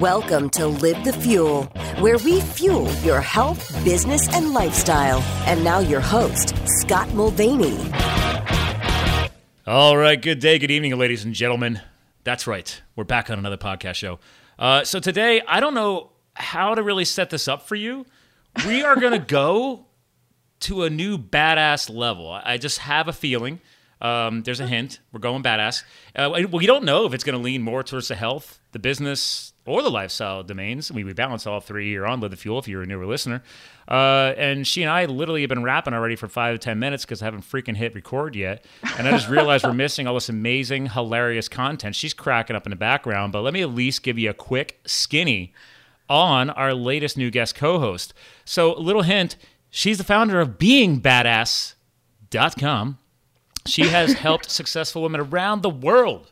Welcome to Live the Fuel, where we fuel your health, business, and lifestyle. And now, your host, Scott Mulvaney. All right, good day, good evening, ladies and gentlemen. That's right, we're back on another podcast show. Uh, so, today, I don't know how to really set this up for you. We are going to go to a new badass level. I just have a feeling. Um, there's a hint. We're going badass. Uh, we don't know if it's going to lean more towards the health, the business, or the lifestyle domains. I mean, we balance all three here on Live the Fuel if you're a newer listener. Uh, and she and I literally have been rapping already for five to 10 minutes because I haven't freaking hit record yet. And I just realized we're missing all this amazing, hilarious content. She's cracking up in the background, but let me at least give you a quick skinny on our latest new guest co host. So, a little hint she's the founder of beingbadass.com. She has helped successful women around the world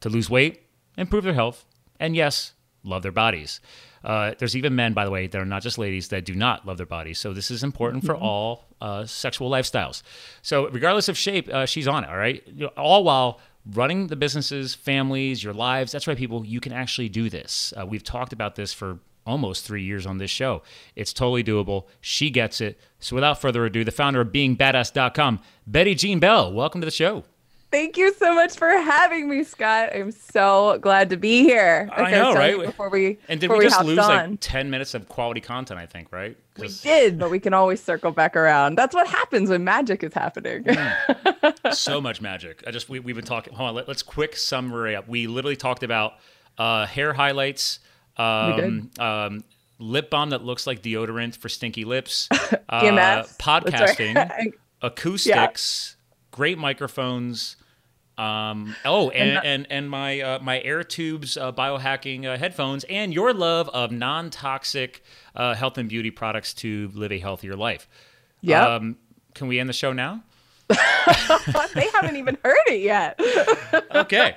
to lose weight, improve their health, and yes, love their bodies. Uh, there's even men, by the way, that are not just ladies that do not love their bodies. So this is important for all uh, sexual lifestyles. So regardless of shape, uh, she's on it. All right, You know, all while running the businesses, families, your lives. That's right, people. You can actually do this. Uh, we've talked about this for almost three years on this show. It's totally doable. She gets it. So without further ado, the founder of BeingBadass.com, Betty Jean Bell. Welcome to the show. Thank you so much for having me, Scott. I'm so glad to be here. I know, right? Before we And did before we just lose on. like 10 minutes of quality content, I think, right? We did, but we can always circle back around. That's what happens when magic is happening. so much magic. I just, we, we've been talking, hold on, let, us quick summary up. We literally talked about uh, hair highlights, um, um, lip balm that looks like deodorant for stinky lips, uh. Podcasting, right. acoustics, great microphones. Um, oh, and And- and and my uh, my air tubes uh, biohacking uh, headphones, and your love of non toxic uh, health and beauty products to live a healthier life. Yep. Um, can we end the show now? they haven't even heard it yet. Okay.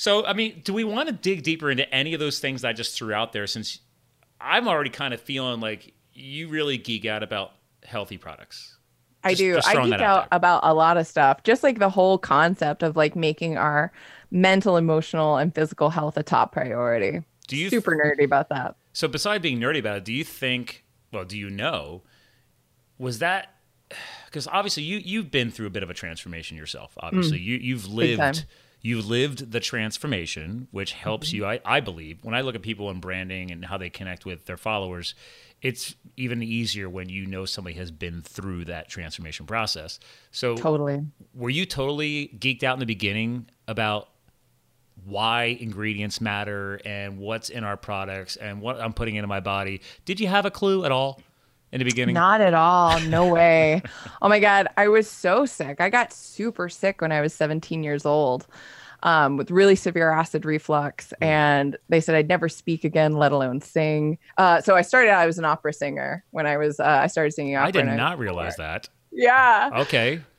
So, I mean, do we want to dig deeper into any of those things that I just threw out there? Since I'm already kind of feeling like you really geek out about healthy products. I Just- do. just I geek out out about a lot of stuff, just like the whole concept of like making our mental, emotional, and physical health a top priority. Do you Super nerdy about that. So, besides being nerdy about it, do you think? Well, do you know? Was that because obviously you you've been through a bit of a transformation yourself. Obviously, you you've Mm. Big time. lived you've lived the transformation, which helps Mm-hmm. you. I I believe when I look at people in branding and how they connect with their followers, it's even easier when you know somebody has been through that transformation process. So, Totally. were you totally geeked out in the beginning about why ingredients matter and what's in our products and what I'm putting into my body? Did you have a clue at all in the beginning? Not at all. No way. oh my God. I was so sick. I got super sick when I was 17 years old um, with really severe acid reflux. And they said I'd never speak again, let alone sing. Uh, so I started out, I was an opera singer when I was, uh, I started singing opera. I did not realize that. Yeah. Okay.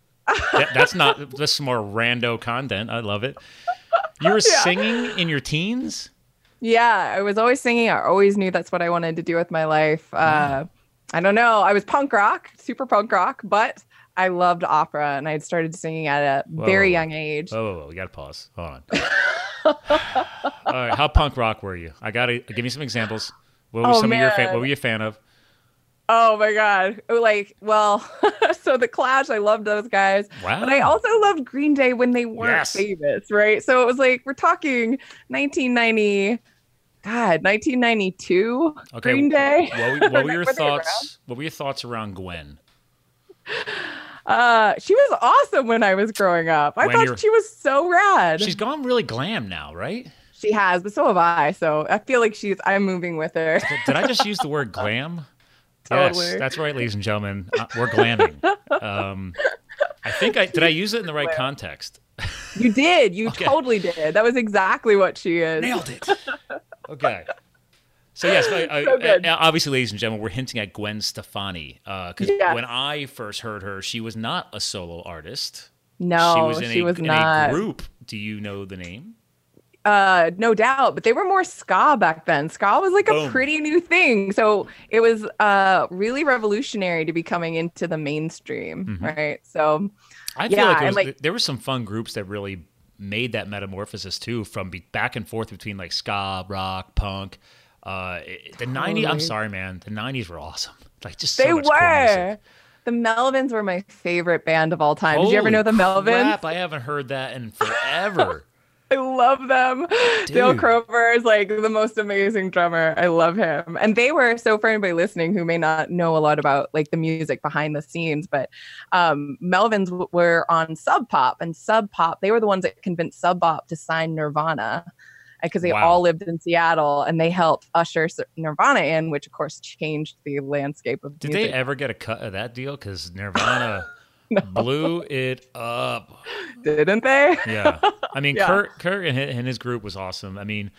That- that's not that's more rando content. I love it. You were Yeah. singing in your teens? Yeah. I was always singing. I always knew that's what I wanted to do with my life. Uh, I don't know. I was punk rock, super punk rock, but I loved opera and I had started singing at a very Whoa. young age. Whoa, whoa, whoa, we gotta pause. Hold on. All right, how punk rock were you? I gotta give me some examples. What were Oh, some of your fa- man. what were you a fan of? Oh my god! Oh, Like, well, so the Clash, I loved those guys, Wow. but I also loved Green Day when they weren't Yes. famous, right? So it was like we're talking 1990, God, 1992, Okay, Green Day. What were, what were your Were thoughts? What were your thoughts around Gwen? Uh, she was awesome when I was growing up. I When you're- thought she was so rad. She's gone really glam now, right? she has, but so have I. So I feel like she's. I'm moving with her. Did, did I just use the word glam? Totally. Yes, that's right, ladies and gentlemen. Uh, we're glamming. Um, I think I did. I use it in the right context. You did. You Okay. totally did. That was exactly what she is. Nailed it. Okay. So yes, I, I, So good. uh, obviously, ladies and gentlemen, we're hinting at Gwen Stefani because Yes. when I first heard her, she was not a solo artist. No, she was in, a, in not. a group. Do you know the name? Uh, no doubt, but they were more ska back then. Ska was like a pretty new thing, so it was uh really revolutionary to be coming into the mainstream, Mhm. right? So I feel Yeah, like, was, like- there were some fun groups that really made that metamorphosis too, from be back and forth between like ska, rock, punk. Uh, it- the '90s. I'm sorry, man. The '90s were awesome. Like just They so cool music. were. The Melvins were my favorite band of all time. Did you ever know the Melvins? crap, I haven't heard that in forever. I love them. Bill Dude. Crover is like the most amazing drummer. I love him. And they were so for anybody listening who may not know a lot about like the music behind the scenes, but um, Melvins w- were on Sub Pop and Sub Pop. They were the ones that convinced Sub Pop to sign Nirvana because they Wow. all lived in Seattle and they helped usher Nirvana in, which of course changed the landscape of Did music. they ever get a cut of that deal? Because Nirvana blew it up. Didn't they? Yeah, I mean, Yeah. Kurt, Kurt and his, group was awesome. I mean,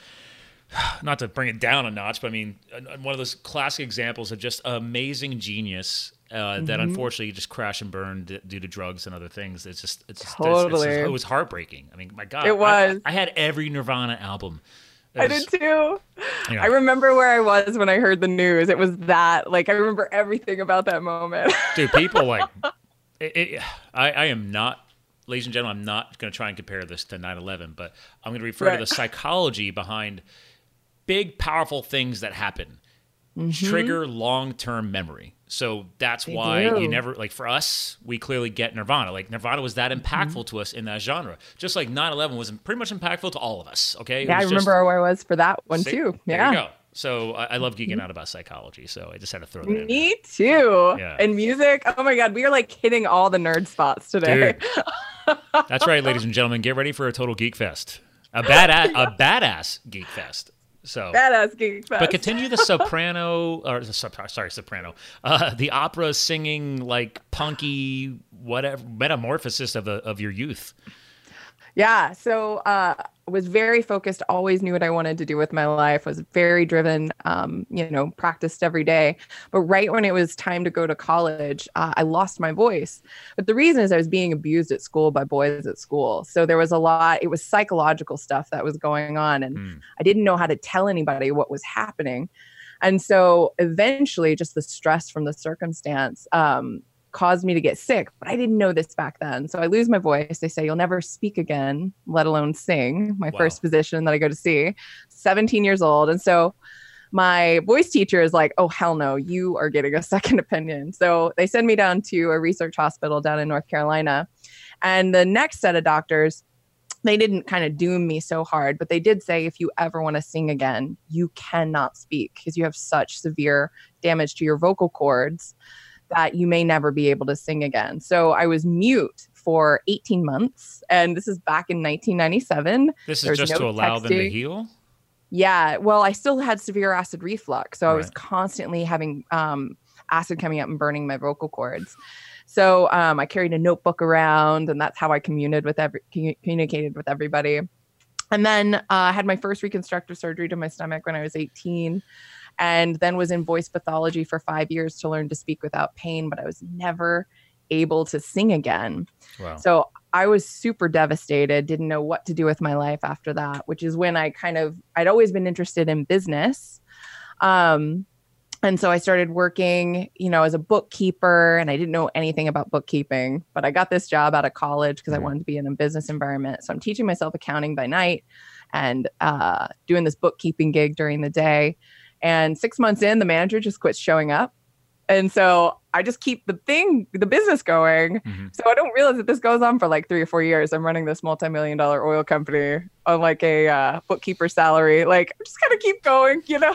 not to bring it down a notch, but I mean, one of those classic examples of just amazing genius uh, that Mm-hmm. unfortunately just crashed and burned due to drugs and other things. It's just, it's just, it's- it's just- Totally. it was heartbreaking. I mean, my God, It was. I, had every Nirvana album. It I did too. you know, I remember where I was when I heard the news. It was that, like, I remember everything about that moment. dude people like it, it, I, I am not ladies and gentlemen i'm not going to try and compare this to 9-11 but i'm going to refer to the psychology behind big powerful things that happen Mm-hmm. trigger long-term memory so that's They why do. you never like for us we clearly get nirvana like nirvana was that Mm-hmm. impactful to us in that genre just like 9-11 was pretty much impactful to all of us okay yeah, I was just- remember where I was for that one too. there Yeah. So I, I love geeking out about psychology so i just had to throw that in. Me too. Yeah. And music. Oh my God. We are like hitting all the nerd spots today. That's right, ladies and gentlemen. Get ready for a total geek fest. A badass, a badass geek fest. So, Badass geek fest. but continue the soprano or the sorry, soprano, uh, the opera singing like punky whatever metamorphosis of the of your youth. Yeah. So uh was very focused, always knew what I wanted to do with my life, was very driven, um, you know, practiced every day. But right when it was time to go to college, uh, I lost my voice. But the reason is I was being abused at school by boys at school. So there was a lot, it was psychological stuff that was going on. And Hmm. I didn't know how to tell anybody what was happening. And so eventually, just the stress from the circumstance um, caused me to get sick, but I didn't know this back then. So I lose my voice. They say you'll never speak again, let alone sing. My Wow. first physician that I go to see, 17 years old. And so my voice teacher is like, oh, hell no, you are getting a second opinion. So they send me down to a research hospital down in North Carolina. And the next set of doctors, they didn't kind of doom me so hard, but they did say if you ever want to sing again, you cannot speak because you have such severe damage to your vocal cords that you may never be able to sing again. So I was mute for 18 months. And this is back in 1997. This is just no to allow them to heal. Yeah. Well, I still had severe acid reflux. So I was constantly having um, acid coming up and burning my vocal cords. So um, I carried a notebook around, and that's how I communicated with every communicated with everybody. And then uh, I had my first reconstructive surgery to my stomach when I was 18, and then was in voice pathology for five years to learn to speak without pain. But I was never able to sing again. Wow. So I was super devastated, didn't know what to do with my life after that, which is when I kind of, I'd always been interested in business. Um, and so I started working, you know, as a bookkeeper, and I didn't know anything about bookkeeping, but I got this job out of college because I Mhm. wanted to be in a business environment. So I'm teaching myself accounting by night and uh, doing this bookkeeping gig during the day. And six months in, the manager just quits showing up. And so I just keep the thing, the business going. Mhm. So I don't realize that this goes on for like three or four years. I'm running this multi-million dollar oil company on like a uh, bookkeeper salary. Like I'm just gonna keep going, you know?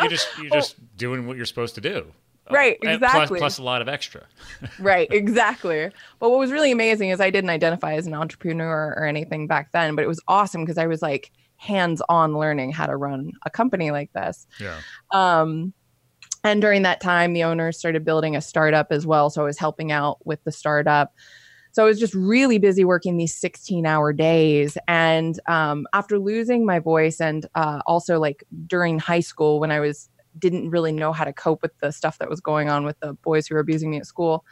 You're just you're just doing what you're supposed to do. Uh, Right, exactly. plus a lot of extra. right, exactly. But what was really amazing is I didn't identify as an entrepreneur or anything back then, but it was awesome because I was like hands-on learning how to run a company like this. Yeah. Um, and during that time, the owners started building a startup as well. So I was helping out with the startup. So I was just really busy working these 16 hour days. And um, after losing my voice, and uh, also like during high school when I was didn't really know how to cope with the stuff that was going on with the boys who were abusing me at school.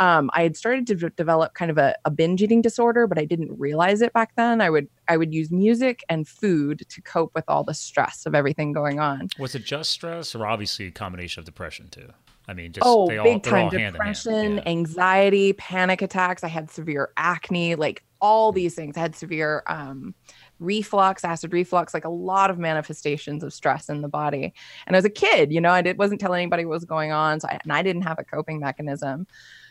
Um, I had started to d- develop kind of a, a binge eating disorder, but I didn't realize it back then. I would I would use music and food to cope with all the stress of everything going on. Was it just stress, or obviously a combination of depression too? I mean, just oh, they all, big time all hand in hand. depression, Yeah. anxiety, panic attacks. I had severe acne, like all these things. I had severe um, reflux, acid reflux, like a lot of manifestations of stress in the body. And as a kid, you know, I did, wasn't telling anybody what was going on. So I, and I didn't have a coping mechanism.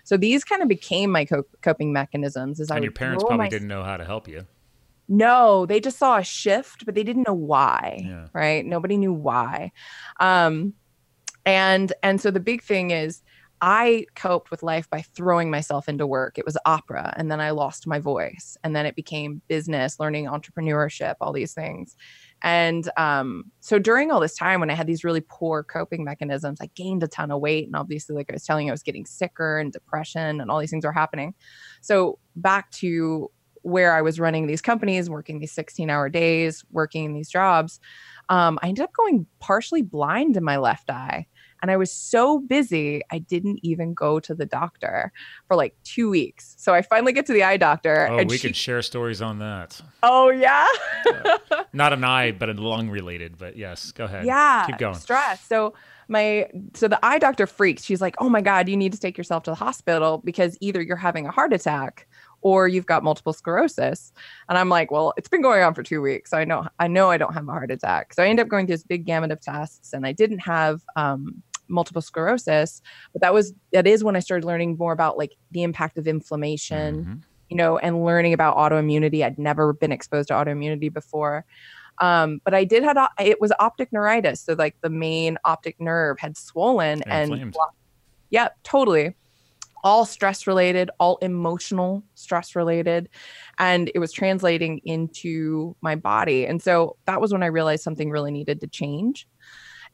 So these kind of became my co- coping mechanisms. As I and I your parents probably my... didn't know how to help you. No, they just saw a shift, but they didn't know why. Yeah. Right? Nobody knew why. Um, and and so the big thing is I coped with life by throwing myself into work. It was opera, and then I lost my voice, and then it became business, learning entrepreneurship, all these things. And um, so during all this time, when I had these really poor coping mechanisms, I gained a ton of weight, and obviously, like I was telling you, I was getting sicker and depression, and all these things were happening. So back to where I was running these companies, working these 16 hour days, working in these jobs, um, I ended up going partially blind in my left eye. And I was so busy, I didn't even go to the doctor for like two weeks. So I finally get to the eye doctor. Oh, we she... can share stories on that. Oh, yeah. Not an eye, but a lung related. But yes, go ahead. Yeah. Keep going. Stress. So my so the eye doctor freaks. She's like, "Oh my god, you need to take yourself to the hospital because either you're having a heart attack or you've got multiple sclerosis." And I'm like, "Well, it's been going on for 2 weeks. So I know I know I don't have a heart attack." So I end up going through this big gamut of tests and I didn't have um, multiple sclerosis but that was that is when i started learning more about like the impact of inflammation mm-hmm. you know and learning about autoimmunity i'd never been exposed to autoimmunity before um, but i did have it was optic neuritis so like the main optic nerve had swollen and, and yeah totally all stress related, all emotional stress related. And it was translating into my body. And so that was when I realized something really needed to change.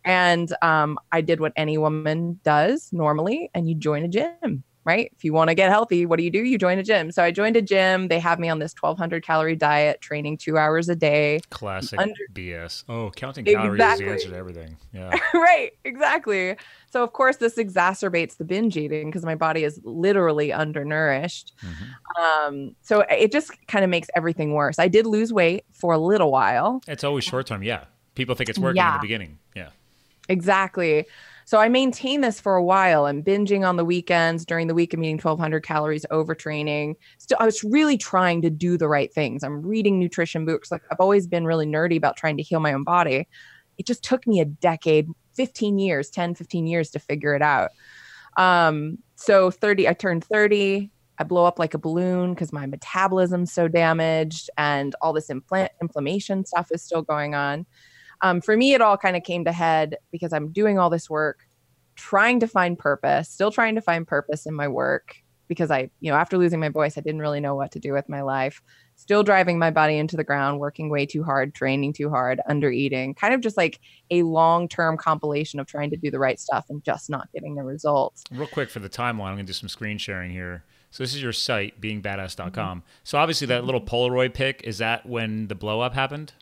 And um, I did what any woman does normally, and you join a gym, right? If you want to get healthy, what do you do? You join a gym. So I joined a gym. They have me on this 1200 calorie diet, training two hours a day. Classic under- BS. Oh, counting calories exactly. is the answer to everything. Yeah. right. Exactly. So, of course, this exacerbates the binge eating because my body is literally undernourished. Mm-hmm. Um, so it just kind of makes everything worse. I did lose weight for a little while. It's always short term. Yeah. People think it's working yeah. in the beginning. Yeah. Exactly. So I maintained this for a while. I'm binging on the weekends. During the week, I'm eating 1,200 calories, overtraining. Still, I was really trying to do the right things. I'm reading nutrition books. Like I've always been really nerdy about trying to heal my own body. It just took me a decade, 15 years, 10, 15 years to figure it out. Um, so 30, I turned 30. I blow up like a balloon because my metabolism's so damaged and all this infl- inflammation stuff is still going on um, for me, it all kind of came to head because I'm doing all this work, trying to find purpose, still trying to find purpose in my work because I, you know, after losing my voice, I didn't really know what to do with my life. Still driving my body into the ground, working way too hard, training too hard, under eating, kind of just like a long term compilation of trying to do the right stuff and just not getting the results. Real quick for the timeline, I'm going to do some screen sharing here. So this is your site, beingbadass.com. Mm-hmm. So obviously that little Polaroid pic, is that when the blow up happened?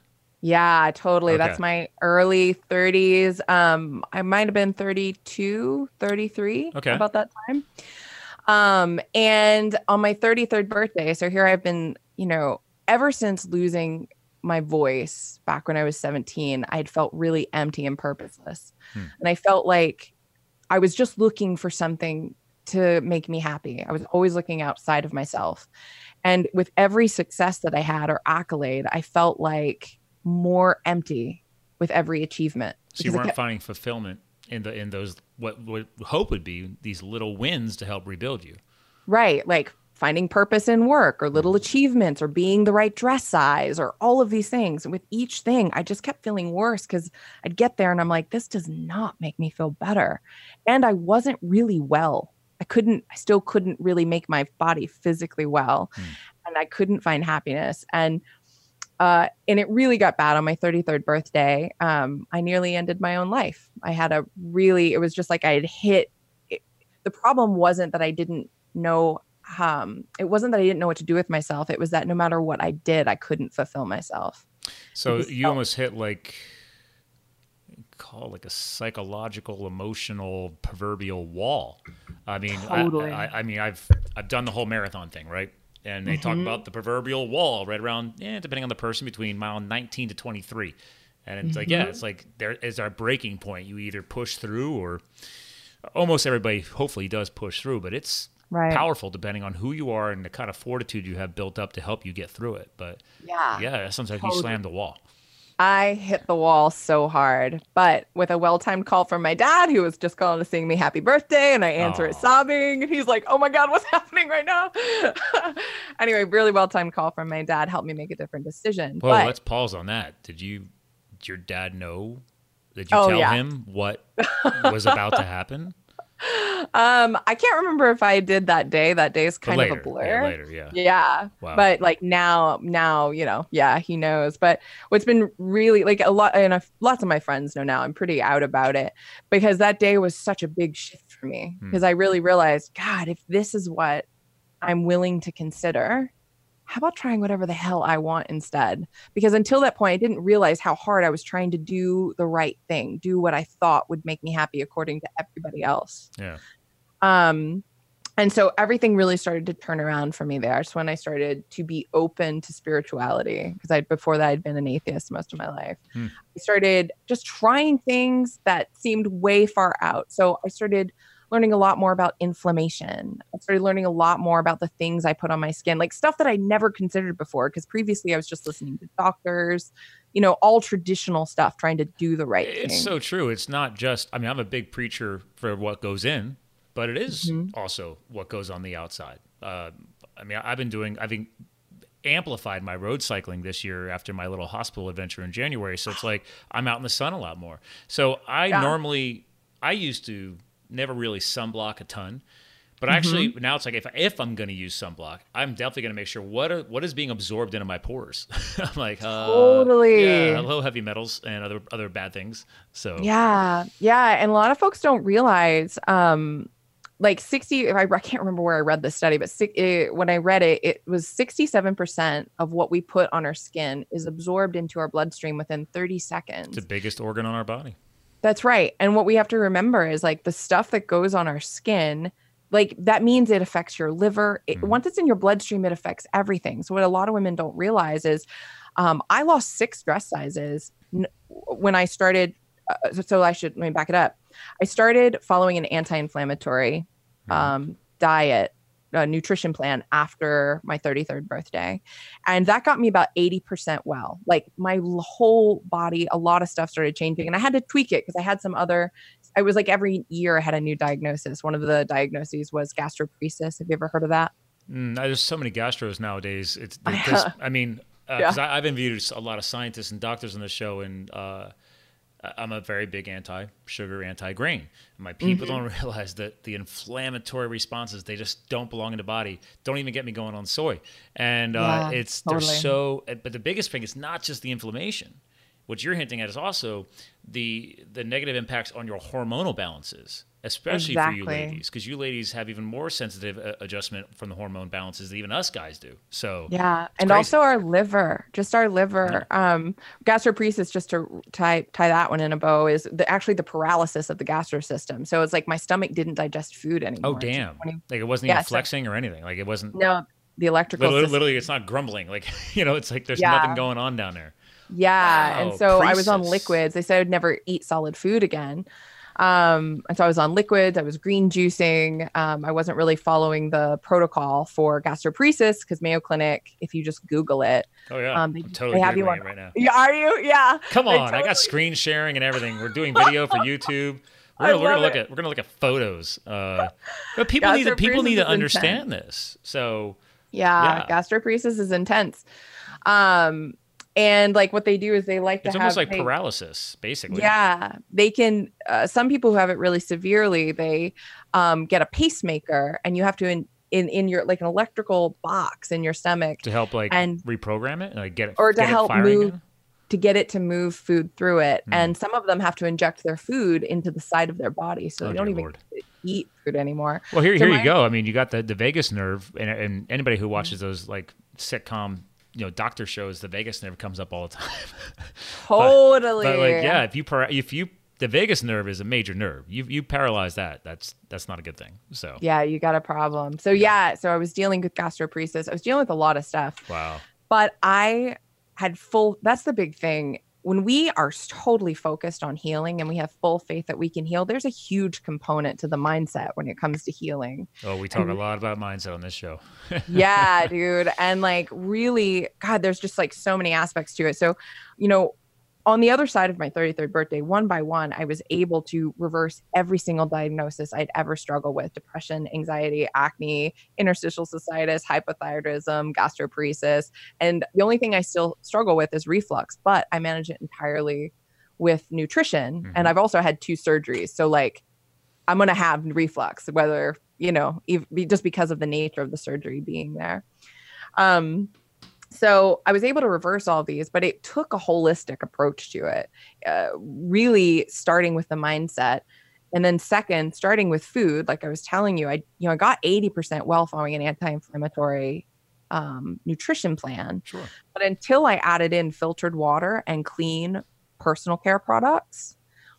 Yeah, totally. Okay. That's my early 30s. Um, I might have been 32, 33 okay. about that time. Um, and on my 33rd birthday, so here I've been, you know, ever since losing my voice back when I was 17, I had felt really empty and purposeless. Hmm. And I felt like I was just looking for something to make me happy. I was always looking outside of myself. And with every success that I had or accolade, I felt like more empty with every achievement. So you weren't kept- finding fulfillment in the in those what what hope would be these little wins to help rebuild you. Right, like finding purpose in work or little achievements or being the right dress size or all of these things. And with each thing, I just kept feeling worse because I'd get there and I'm like, this does not make me feel better. And I wasn't really well. I couldn't, I still couldn't really make my body physically well. Hmm. And I couldn't find happiness. And uh, and it really got bad on my 33rd birthday. Um, I nearly ended my own life. I had a really, it was just like I had hit. It, the problem wasn't that I didn't know, um, it wasn't that I didn't know what to do with myself. It was that no matter what I did, I couldn't fulfill myself. So you almost hit like, call like a psychological, emotional, proverbial wall. I mean, totally. I, I, I mean, I've I've done the whole marathon thing, right? And they mm-hmm. talk about the proverbial wall right around, yeah, depending on the person, between mile 19 to 23. And it's mm-hmm. like, yeah, mm-hmm. it's like there is our breaking point. You either push through or almost everybody hopefully does push through, but it's Right. powerful depending on who you are and the kind of fortitude you have built up to help you get through it. But Yeah. yeah, sometimes you Totally. slam the wall. I hit the wall so hard, but with a well timed call from my dad, who was just calling to sing me happy birthday, and I answer it sobbing. And he's like, Oh my God, what's happening right now? anyway, really well timed call from my dad helped me make a different decision. Well, but let's pause on that. Did you, did your dad know? Did you Oh, tell yeah. him what was about to happen? um, I can't remember if I did that day. That day is kind later, of a blur. Yeah, later, yeah. Yeah. Wow. But like now, now, you know, yeah, he knows. But what's been really like a lot, and I've, lots of my friends know now, I'm pretty out about it because that day was such a big shift for me Hmm. because I really realized, God, if this is what I'm willing to consider, how about trying whatever the hell I want instead? Because until that point, I didn't realize how hard I was trying to do the right thing, do what I thought would make me happy according to everybody else. Yeah. Um, and so everything really started to turn around for me there. It's when I started to be open to spirituality because I before that I'd been an atheist most of my life. Hmm. I started just trying things that seemed way far out. So I started learning a lot more about inflammation. I started learning a lot more about the things I put on my skin, like stuff that I never considered before. Because previously I was just listening to doctors, you know, all traditional stuff, trying to do the right It's thing. It's so true. It's not just, I mean, I'm a big preacher for what goes in, but it is Mhm. also what goes on the outside. Uh, I mean, I've been doing, I've been amplified my road cycling this year after my little hospital adventure in January. So it's like I'm out in the sun a lot more. So I Yeah. normally, I used to never really sunblock a ton. But Mm-hmm. actually, now it's like if, if I'm going to use sunblock, I'm definitely going to make sure what are, what is being absorbed into my pores. I'm like, uh, Totally. yeah, low heavy metals and other other bad things. So Yeah, yeah, and a lot of folks don't realize, um, like sixty. I, I can't remember where I read this study, but it, when I read it, it was sixty-seven percent of what we put on our skin is absorbed into our bloodstream within thirty seconds. It's the biggest organ on our body. That's right. And what we have to remember is like the stuff that goes on our skin, like that means it affects your liver. It, Mhm. Once it's in your bloodstream, it affects everything. So what a lot of women don't realize is, um, I lost six dress sizes when I started. Uh, so I should let me back it up. I started following an anti-inflammatory Mhm. um, diet. Uh nutrition plan after my 33rd birthday. And that got me about 80% well. Like my whole body, a lot of stuff started changing. And I had to tweak it because I had some other, I was like every year I had a new diagnosis. One of the diagnoses was gastroparesis. Have you ever heard of that? Mm, there's so many gastros nowadays. It's I because know. I mean, because I I've interviewed a lot of scientists and doctors on the show, and uh, I'm a very big anti-sugar, anti-grain. My people Mm-hmm. don't realize that the inflammatory responses they just don't belong in the body. Don't even get me going on soy, and uh, Yeah, it's they're so. But the biggest thing is not just the inflammation. What you're hinting at is also the the negative impacts on your hormonal balances, especially for you ladies, because you ladies have even more sensitive uh, adjustment from the hormone balances than even us guys do. So Yeah, and crazy. also our liver, just our liver. Um, gastroparesis, just to tie tie that one in a bow, is the, actually the paralysis of the gastro system. So it's like my stomach didn't digest food anymore. oh damn, 20 like it wasn't Yeah, even so- flexing or anything. Like it wasn't. no, the electrical Literally, system. literally, it's not grumbling. Like you know, it's like there's Yeah. nothing going on down there. Yeah. Wow, and so I was on liquids. They said I'd never eat solid food again. Um, and so I was on liquids. I was green juicing. Um, I wasn't really following the protocol for gastroparesis because Mayo Clinic, if you just Google it, Oh yeah, Um, they- I'm totally they have you on- right now. yeah, are you? Yeah. Come on, I got screen sharing and everything. We're doing video for YouTube. We're gonna, we're gonna look it. at we're gonna look at photos. Uh, but people need to people need to understand this. So Yeah, Yeah. gastroparesis is intense. Um, and like what they do is they like it's to almost have like they- paralysis, basically. Yeah, they can. Uh, some people who have it really severely, they um, get a pacemaker, and you have to in in in your like an electrical box in your stomach to help like And- reprogram it, and like get it Or to help move- again? to get it to move food through it. Hmm. And some of them have to inject their food into the side of their body, so Oh, they don't even Lord. eat food anymore. Well, here, So here my- you go. I mean, you got the, the vagus nerve, and, and anybody who watches those like sitcom, you know, doctor shows, the vagus nerve comes up all the time. Totally. but like, yeah, if you para- if you the vagus nerve is a major nerve. You you paralyze that. That's that's not a good thing. So Yeah, you got a problem. So yeah, so I was dealing with gastroparesis. I was dealing with a lot of stuff. wow. but I had full that's the big thing. When we are totally focused on healing and we have full faith that we can heal, there's a huge component to the mindset when it comes to healing. Oh, we talk and, a lot about mindset on this show. yeah, dude. And like, really, God, there's just like so many aspects to it. So, you know, on the other side of my 33rd birthday, one by one, I was able to reverse every single diagnosis I'd ever struggled with depression, anxiety, acne, interstitial cystitis, hypothyroidism, gastroparesis. And the only thing I still struggle with is reflux, but I manage it entirely with nutrition. Mm-hmm. And I've also had two surgeries. So, like, I'm going to have reflux, whether, you know, just because of the nature of the surgery being there. Um, so I was able to reverse all these, but it took a holistic approach to it, uh, really starting with the mindset. And then second, starting with food, like I was telling you, I you know I got 80% well following an anti-inflammatory um, nutrition plan. Sure. But until I added in filtered water and clean personal care products,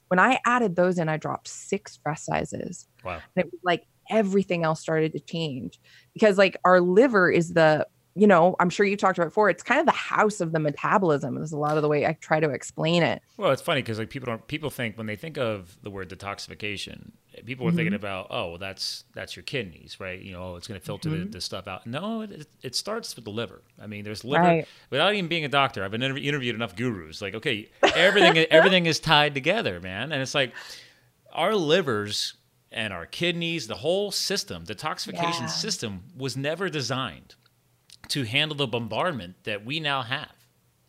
when I added those in, I dropped six dress sizes. Wow. And it was like everything else started to change because like our liver is the you know, I'm sure you talked about before. It's kind of the house of the metabolism. Is a lot of the way I try to explain it. Well, it's funny because like people don't people think when they think of the word detoxification, people are mm-hmm. thinking about oh, well, that's that's your kidneys, right? You know, it's going to filter mm-hmm. the, the, stuff out. No, it, it starts with the liver. I mean, there's liver right. without even being a doctor. I've been interv- interviewed enough gurus. Like, okay, everything everything is tied together, man, and it's like our livers and our kidneys, the whole system, detoxification yeah. system was never designed to handle the bombardment that we now have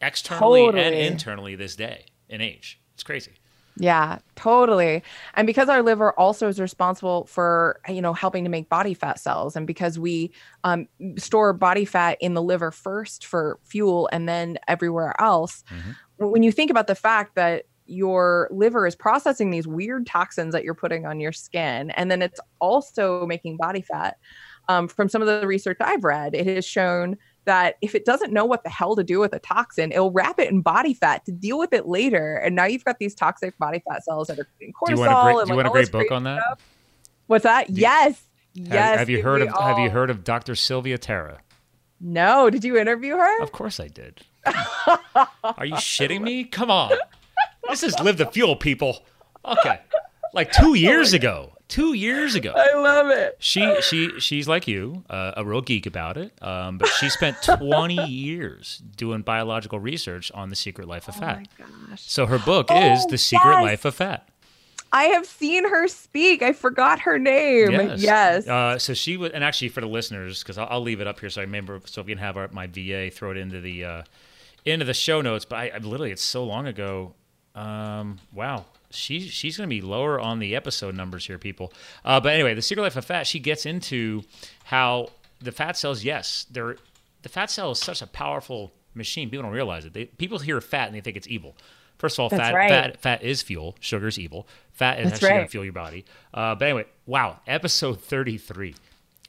externally totally. and internally this day and age. It's crazy. Yeah, totally. And because our liver also is responsible for, you know, helping to make body fat cells, and because we um, store body fat in the liver first for fuel and then everywhere else, mm-hmm. when you think about the fact that your liver is processing these weird toxins that you're putting on your skin, and then it's also making body fat um, from some of the research I've read, it has shown that if it doesn't know what the hell to do with a toxin, it'll wrap it in body fat to deal with it later. And now you've got these toxic body fat cells that are cortisol. Do you want a great, do you want a great book on that? Stuff. What's that? You, yes. Have, yes. Have you heard of all. Have you heard of Dr. Sylvia Tara? No. Did you interview her? Of course I did. Are you shitting me? Come on. This is live the fuel, people. Okay. Like two years ago two years ago. I love it. She she she's like you, uh, a real geek about it. Um, but she spent 20 years doing biological research on the secret life of fat. Oh my gosh. So her book oh, is The Secret yes. Life of Fat. I have seen her speak. I forgot her name. Yes. yes. Uh, so she was, and actually for the listeners, because I'll, I'll, leave it up here so I remember, so we can have our, my VA throw it into the uh, into the show notes. But I, I literally, it's so long ago. Um, wow, she's she's going to be lower on the episode numbers here, people. Uh, but anyway, the Secret Life of Fat, she gets into how the fat cells, yes, they're the fat cell is such a powerful machine. People don't realize it. They, people hear fat and they think it's evil. First of all, fat, right. fat fat is fuel. Sugar is evil. Fat is That's actually right. going to fuel your body. Uh, but anyway, wow, episode thirty three.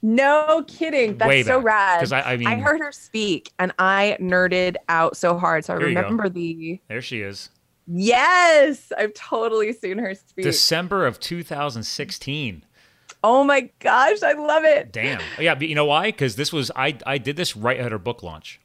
No kidding. That's Way so back. rad. I, I, mean, I heard her speak and I nerded out so hard. So I remember the. There she is. Yes, I've totally seen her speak. December of 2016. Oh my gosh, I love it. Damn. Yeah, but you know why? Because this was I I did this right at her book launch.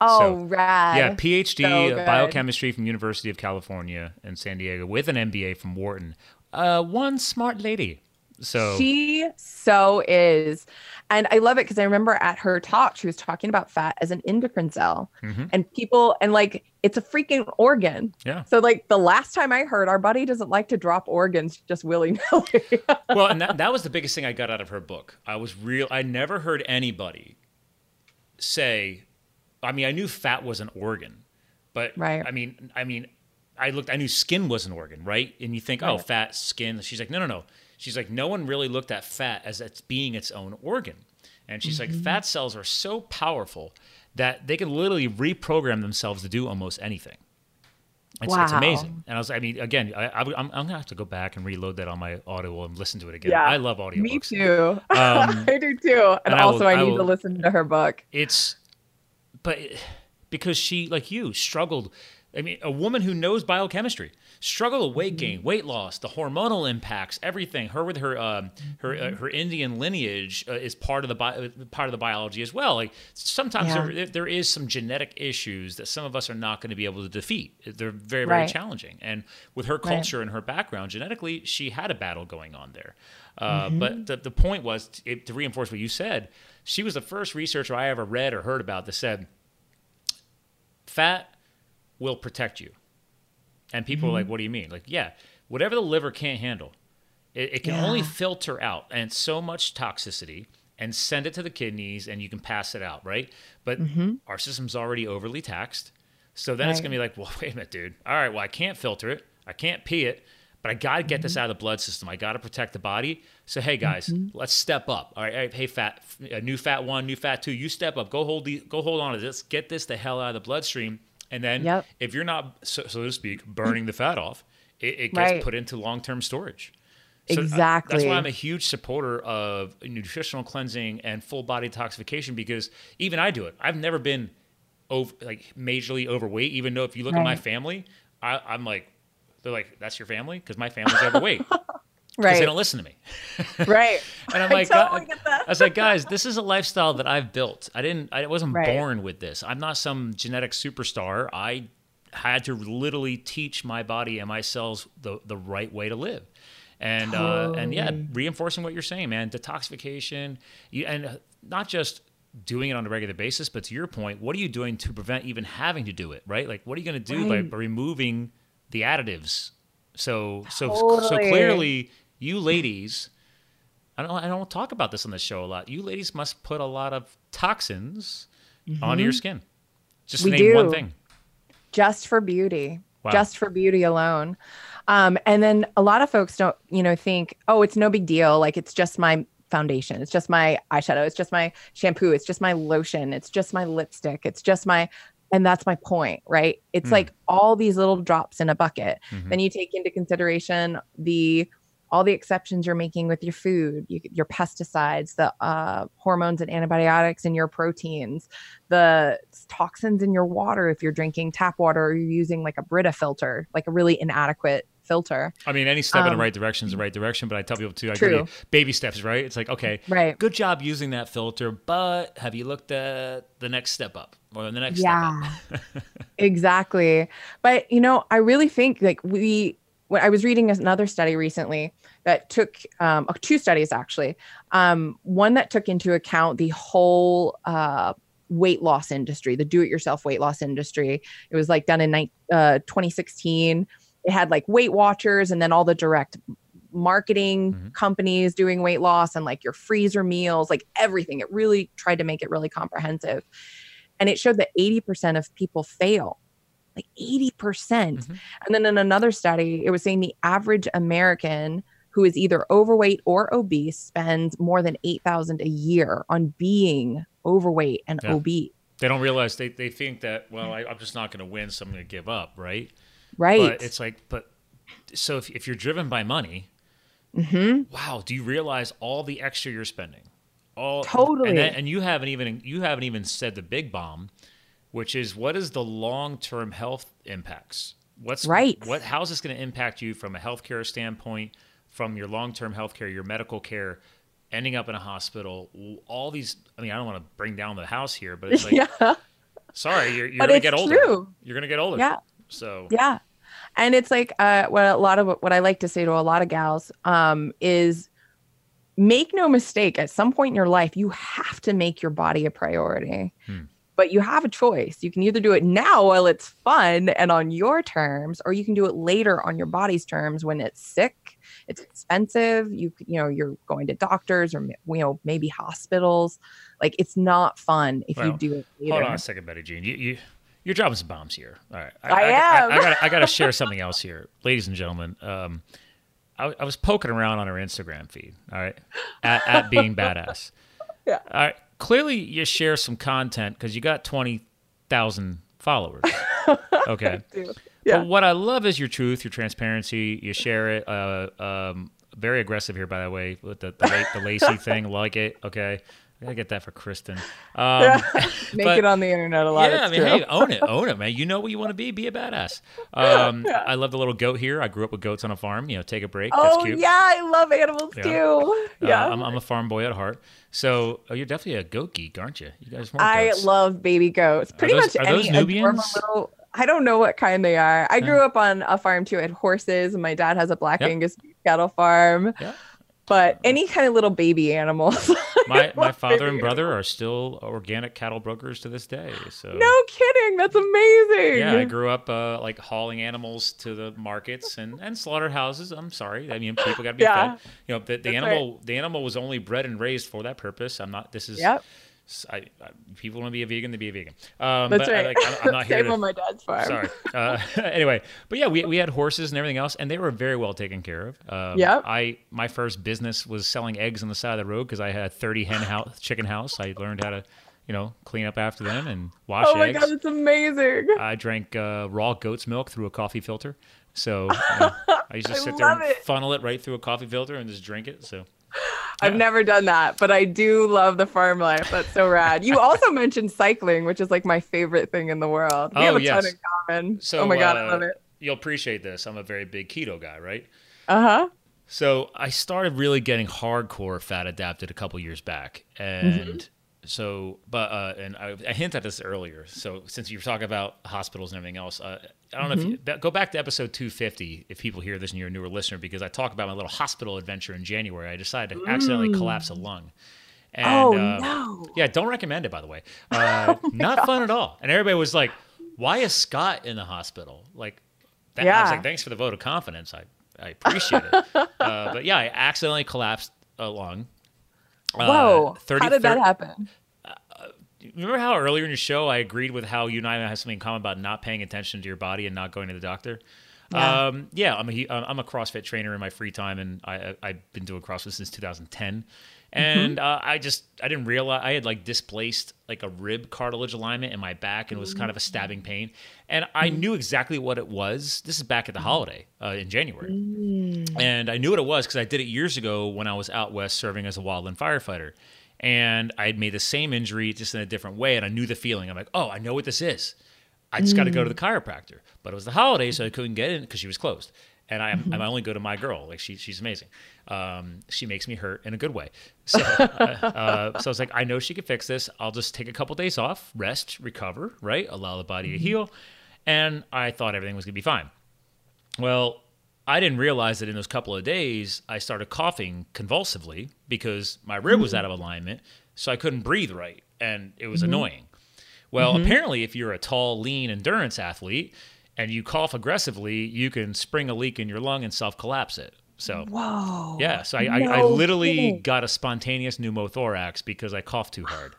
Oh, so, rad. Yeah, PhD so biochemistry from University of California in San Diego with an MBA from Wharton. Uh, one smart lady. So she so is. And I love it because I remember at her talk, she was talking about fat as an endocrine cell. Mm-hmm. And people, and like, it's a freaking organ. Yeah. So, like, the last time I heard, our body doesn't like to drop organs just willy nilly. well, and that, that was the biggest thing I got out of her book. I was real, I never heard anybody say, I mean, I knew fat was an organ, but right. I mean, I mean, I looked, I knew skin was an organ, right? And you think, oh, right. oh, fat, skin. She's like, no, no, no she's like, no one really looked at fat as it's being its own organ. And she's mm-hmm. like, fat cells are so powerful that they can literally reprogram themselves to do almost anything. It's, wow. it's amazing. And I was, I mean, again, I, am I'm, I'm gonna have to go back and reload that on my audio and listen to it again. Yeah, I love audio. Me too. Um, I do too. And, and also, I, will, I need I will, to listen to her book. It's, but because she, like you, struggled I mean, a woman who knows biochemistry, struggle with weight Mm-hmm. gain, weight loss, the hormonal impacts, everything. Her with her um, her uh, Mm-hmm. her Indian lineage uh, is part of the bi- part of the biology as well. Like sometimes Yeah. there there is some genetic issues that some of us are not going to be able to defeat. They're very very Right. challenging. And with her culture and her background, genetically, she had a battle going on there. Uh, Mm-hmm. But the, the point was to, to reinforce what you said. She was the first researcher I ever read or heard about that said fat will protect you. And people Mm-hmm. are like, what do you mean? Like, yeah, whatever the liver can't handle, it, it can only filter out and so much toxicity and send it to the kidneys and you can pass it out, right? But our system's already overly taxed. So then it's Mm-hmm. Going to be like, well, wait a minute, dude. All right, well, I can't filter it. I can't pee it, but I got to get Mm-hmm. this out of the blood system. I got to protect the body. So, hey, guys, Mm-hmm. let's step up. All right, all right, hey, fat, uh, new fat one, new fat two, you step up. Go hold the, go hold on to this. Get this the hell out of the bloodstream. And then Yep. if you're not, so, so to speak, burning the fat off, it, it gets Right. put into long term storage. So, uh, that's why I'm a huge supporter of nutritional cleansing and full body detoxification because even I do it. I've never been over like majorly overweight, even though if you look at my family, I, I'm like, they're like, that's your family because my family's overweight right. they don't listen to me. right. And I'm I like, totally get that. I was like, guys, this is a lifestyle that I've built. I didn't, I wasn't Right. born with this. I'm not some genetic superstar. I had to literally teach my body and my cells the, the right way to live. And, uh, and yeah, reinforcing what you're saying, man, detoxification, you, and not just doing it on a regular basis, but to your point, what are you doing to prevent even having to do it, right? Like, what are you going to do by, Right. by removing the additives? So, so, so clearly, you ladies, I don't, I don't talk about this on the show a lot. You ladies must put a lot of toxins onto your skin. Just Mm-hmm. We name one do. thing. just for beauty Wow. just for beauty alone um, and then a lot of folks don't you know think oh it's no big deal like it's just my foundation it's just my eyeshadow it's just my shampoo it's just my lotion it's just my lipstick it's just my and that's my point right it's Hmm. like all these little drops in a bucket Mhm. then you take into consideration the all the exceptions you're making with your food, you, your pesticides, the uh, hormones and antibiotics in your proteins, the toxins in your water if you're drinking tap water or you're using like a Brita filter, like a really inadequate filter. I mean, any step in the Um, right direction is the right direction, but I tell people too, I agree. Baby steps, right? It's like, okay, Right. good job using that filter, but have you looked at the next step up or the next step Yeah. up? exactly. But you know, I really think like we when I was reading another study recently that took um, uh, two studies actually. Um, one that took into account the whole uh, weight loss industry, the do-it-yourself weight loss industry. It was like done in ni- uh, 2016. It had like Weight Watchers and then all the direct marketing Mhm. companies doing weight loss and like your freezer meals, like everything. It really tried to make it really comprehensive. And it showed that 80% of people fail. Like 80%. percent Mhm. And then in another study, it was saying the average American who is either overweight or obese spends more than 8,000 a year on being overweight and Yeah. obese. They don't realize they, they think that, well, I, I'm just not going to win, so I'm going to give up, right? Right. But it's like, but so if, if you're driven by money, hmm wow, do you realize all the extra you're spending? All Totally. and, and you haven't even you haven't even said the big bomb, which is what is the long term health impacts? What's Right. What how is this going to impact you from a healthcare standpoint, from your long term healthcare, your medical care, ending up in a hospital? All these. I mean, I don't want to bring down the house here, but it's like, yeah. sorry, you're, you're going to get older. true. You're going to get older. Yeah. So Yeah. And it's like uh what a lot of what I like to say to a lot of gals um is make no mistake at some point in your life you have to make your body a priority. Hmm. But you have a choice. You can either do it now while it's fun and on your terms or you can do it later on your body's terms when it's sick, it's expensive, you you know you're going to doctors or you know maybe hospitals. Like it's not fun if Well, you do it later. Hold on a second, Betty Jean. You, you, you're dropping some bombs here. All right. I I, am. I, got. I got to share something else here, ladies and gentlemen. Um, I, I was poking around on her Instagram feed. All right, at, at being badass. Yeah. All right. Clearly, you share some content because you got twenty thousand followers. Okay. Yeah. But what I love is your truth, your transparency. You share it. Uh, um, very aggressive here, by the way, with the the, the lacy thing. Like it. Okay. I gotta get that for Kristen. Um, Make but- it on the internet a lot. yeah, I mean, hey, own it, own it, man. You know what you want to be, be a badass. Um, I love the little goat here. I grew up with goats on a farm. You know, take a break. That's Oh yeah, I love animals Yeah. too. Uh, Yeah. I'm, I'm a farm boy at heart. So oh, you're definitely a goat geek, aren't you? You guys I goats. love baby goats. Pretty those- much are any Nubians? little. I don't know what kind they are. I grew up on a farm too. I had horses, and my dad has a black Yep. Angus cattle farm. Yeah. But any kind of little baby animals. My my father and brother are still organic cattle brokers to this day. So no kidding. That's amazing. Yeah, I grew up uh, like hauling animals to the markets and, and slaughterhouses. I'm sorry, I mean people got to be Yeah. fed. You know, the, the animal the animal was only bred and raised for that purpose. I'm not. This is. Yep. I, I, people want to be a vegan, they be a vegan. Um, That's but I, right. like, I'm- I'm not here Same to. on my dad's farm. Sorry. Uh, anyway, but yeah, we, we had horses and everything else, and they were very well taken care of. Um, Yep. I my first business was selling eggs on the side of the road because I had a 30 hen house, chicken house. I learned how to, you know, clean up after them and wash eggs. Oh my eggs. god, it's amazing. I drank uh, raw goat's milk through a coffee filter. So uh, I used to I sit there and it. funnel it right through a coffee filter and just drink it. So I've Yeah. never done that, but I do love the farm life. That's so rad. You also mentioned cycling, which is like my favorite thing in the world. We Oh, have a yes. ton in common. So, oh my god, uh, I love it. you'll appreciate this. I'm a very big keto guy, right? Uh huh. So I started really getting hardcore fat adapted a couple years back, and so but uh, and I, I hinted at this earlier. So since you're talking about hospitals and everything else, uh, I don't know if you, go back to episode 250 if people hear this and you're a newer listener because I talk about my little hospital adventure in January. I decided to accidentally collapse a lung. And, oh uh, no. yeah, don't recommend it, by the way. Uh, not fun at all. And everybody was like, why is Scott in the hospital? Like, that, I was Yeah. like, thanks for the vote of confidence. I, I appreciate it. uh, but yeah, I accidentally collapsed a lung. Uh, Whoa. 30 How did that thir- happen? Remember how earlier in your show I agreed with how you and I have something in common about not paying attention to your body and not going to the doctor? Yeah. Um, yeah, I'm a he- I'm a CrossFit trainer in my free time, and I, I I've been doing CrossFit since 2010. Mm-hmm. And uh, I just I didn't realize I had like displaced like a rib cartilage alignment in my back, and it was kind of a mm. stabbing pain. And I mm-hmm. knew exactly what it was. This is back at the mm. holiday uh, in January, mm. and I knew what it was because I did it years ago when I was out west serving as a wildland firefighter. And I had made the same injury just in a different way, and I knew the feeling. I'm like, oh, I know what this is. I just got to go to the chiropractor. But it was the holiday, so I couldn't get in because she was closed. And I, I only go to my girl. Like she, she's amazing. Um, she makes me hurt in a good way. So, uh, uh, so I was like, I know she can fix this. I'll just take a couple days off, rest, recover, right? Allow the body to heal. And I thought everything was gonna be fine. Well, I didn't realize that in those couple of days, I started coughing convulsively because my rib was out of alignment, so I couldn't breathe right, and it was annoying. Well, apparently, if you're a tall, lean endurance athlete and you cough aggressively, you can spring a leak in your lung and self collapse it. So, Whoa. yeah, so I, I, I literally kidding. got a spontaneous pneumothorax because I coughed too hard.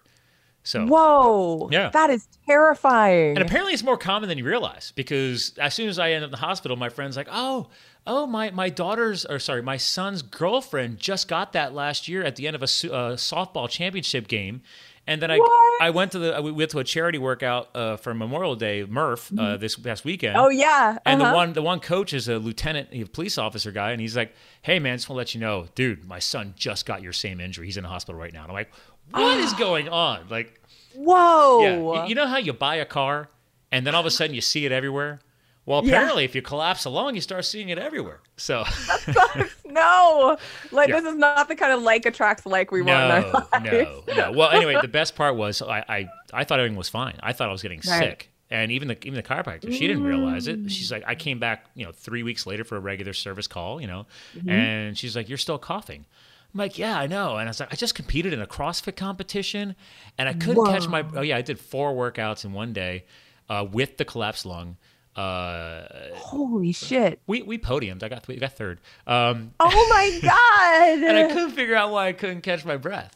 So, Whoa. Yeah. That is terrifying. and apparently it's more common than you realize because as soon as I end up in the hospital, my friend's like, "Oh, oh, my my daughter's or sorry, my son's girlfriend just got that last year at the end of a uh, softball championship game." And then I What? I went to the we went to a charity workout uh, for Memorial Day, Murph, uh, this past weekend. oh yeah. And uh-huh. the one the one coach is a lieutenant, a police officer guy, and he's like, "Hey man, just want to let you know, dude, my son just got your same injury. He's in the hospital right now." And I'm like, "What is going on?" Like, Whoa. yeah, you, you know how you buy a car and then all of a sudden you see it everywhere. Well, Yeah. apparently, if you collapse along, you start seeing it everywhere. So no. Like Yeah. this is not the kind of like attracts like we want in no, our lives. no, no. Well, anyway, the best part was I, I I thought everything was fine. I thought I was getting Right. sick. And even the even the chiropractor, she didn't realize it. She's like, I came back, you know, three weeks later for a regular service call, you know, Mm-hmm. and she's like, "You're still coughing." I'm like, "Yeah, I know." And I was like, "I just competed in a CrossFit competition, and I couldn't catch my. Oh yeah, I did four workouts in one day, uh, with the collapsed lung. Uh, Holy shit. we we podiumed. I got we got third. Um, Oh my god. and I couldn't figure out why I couldn't catch my breath.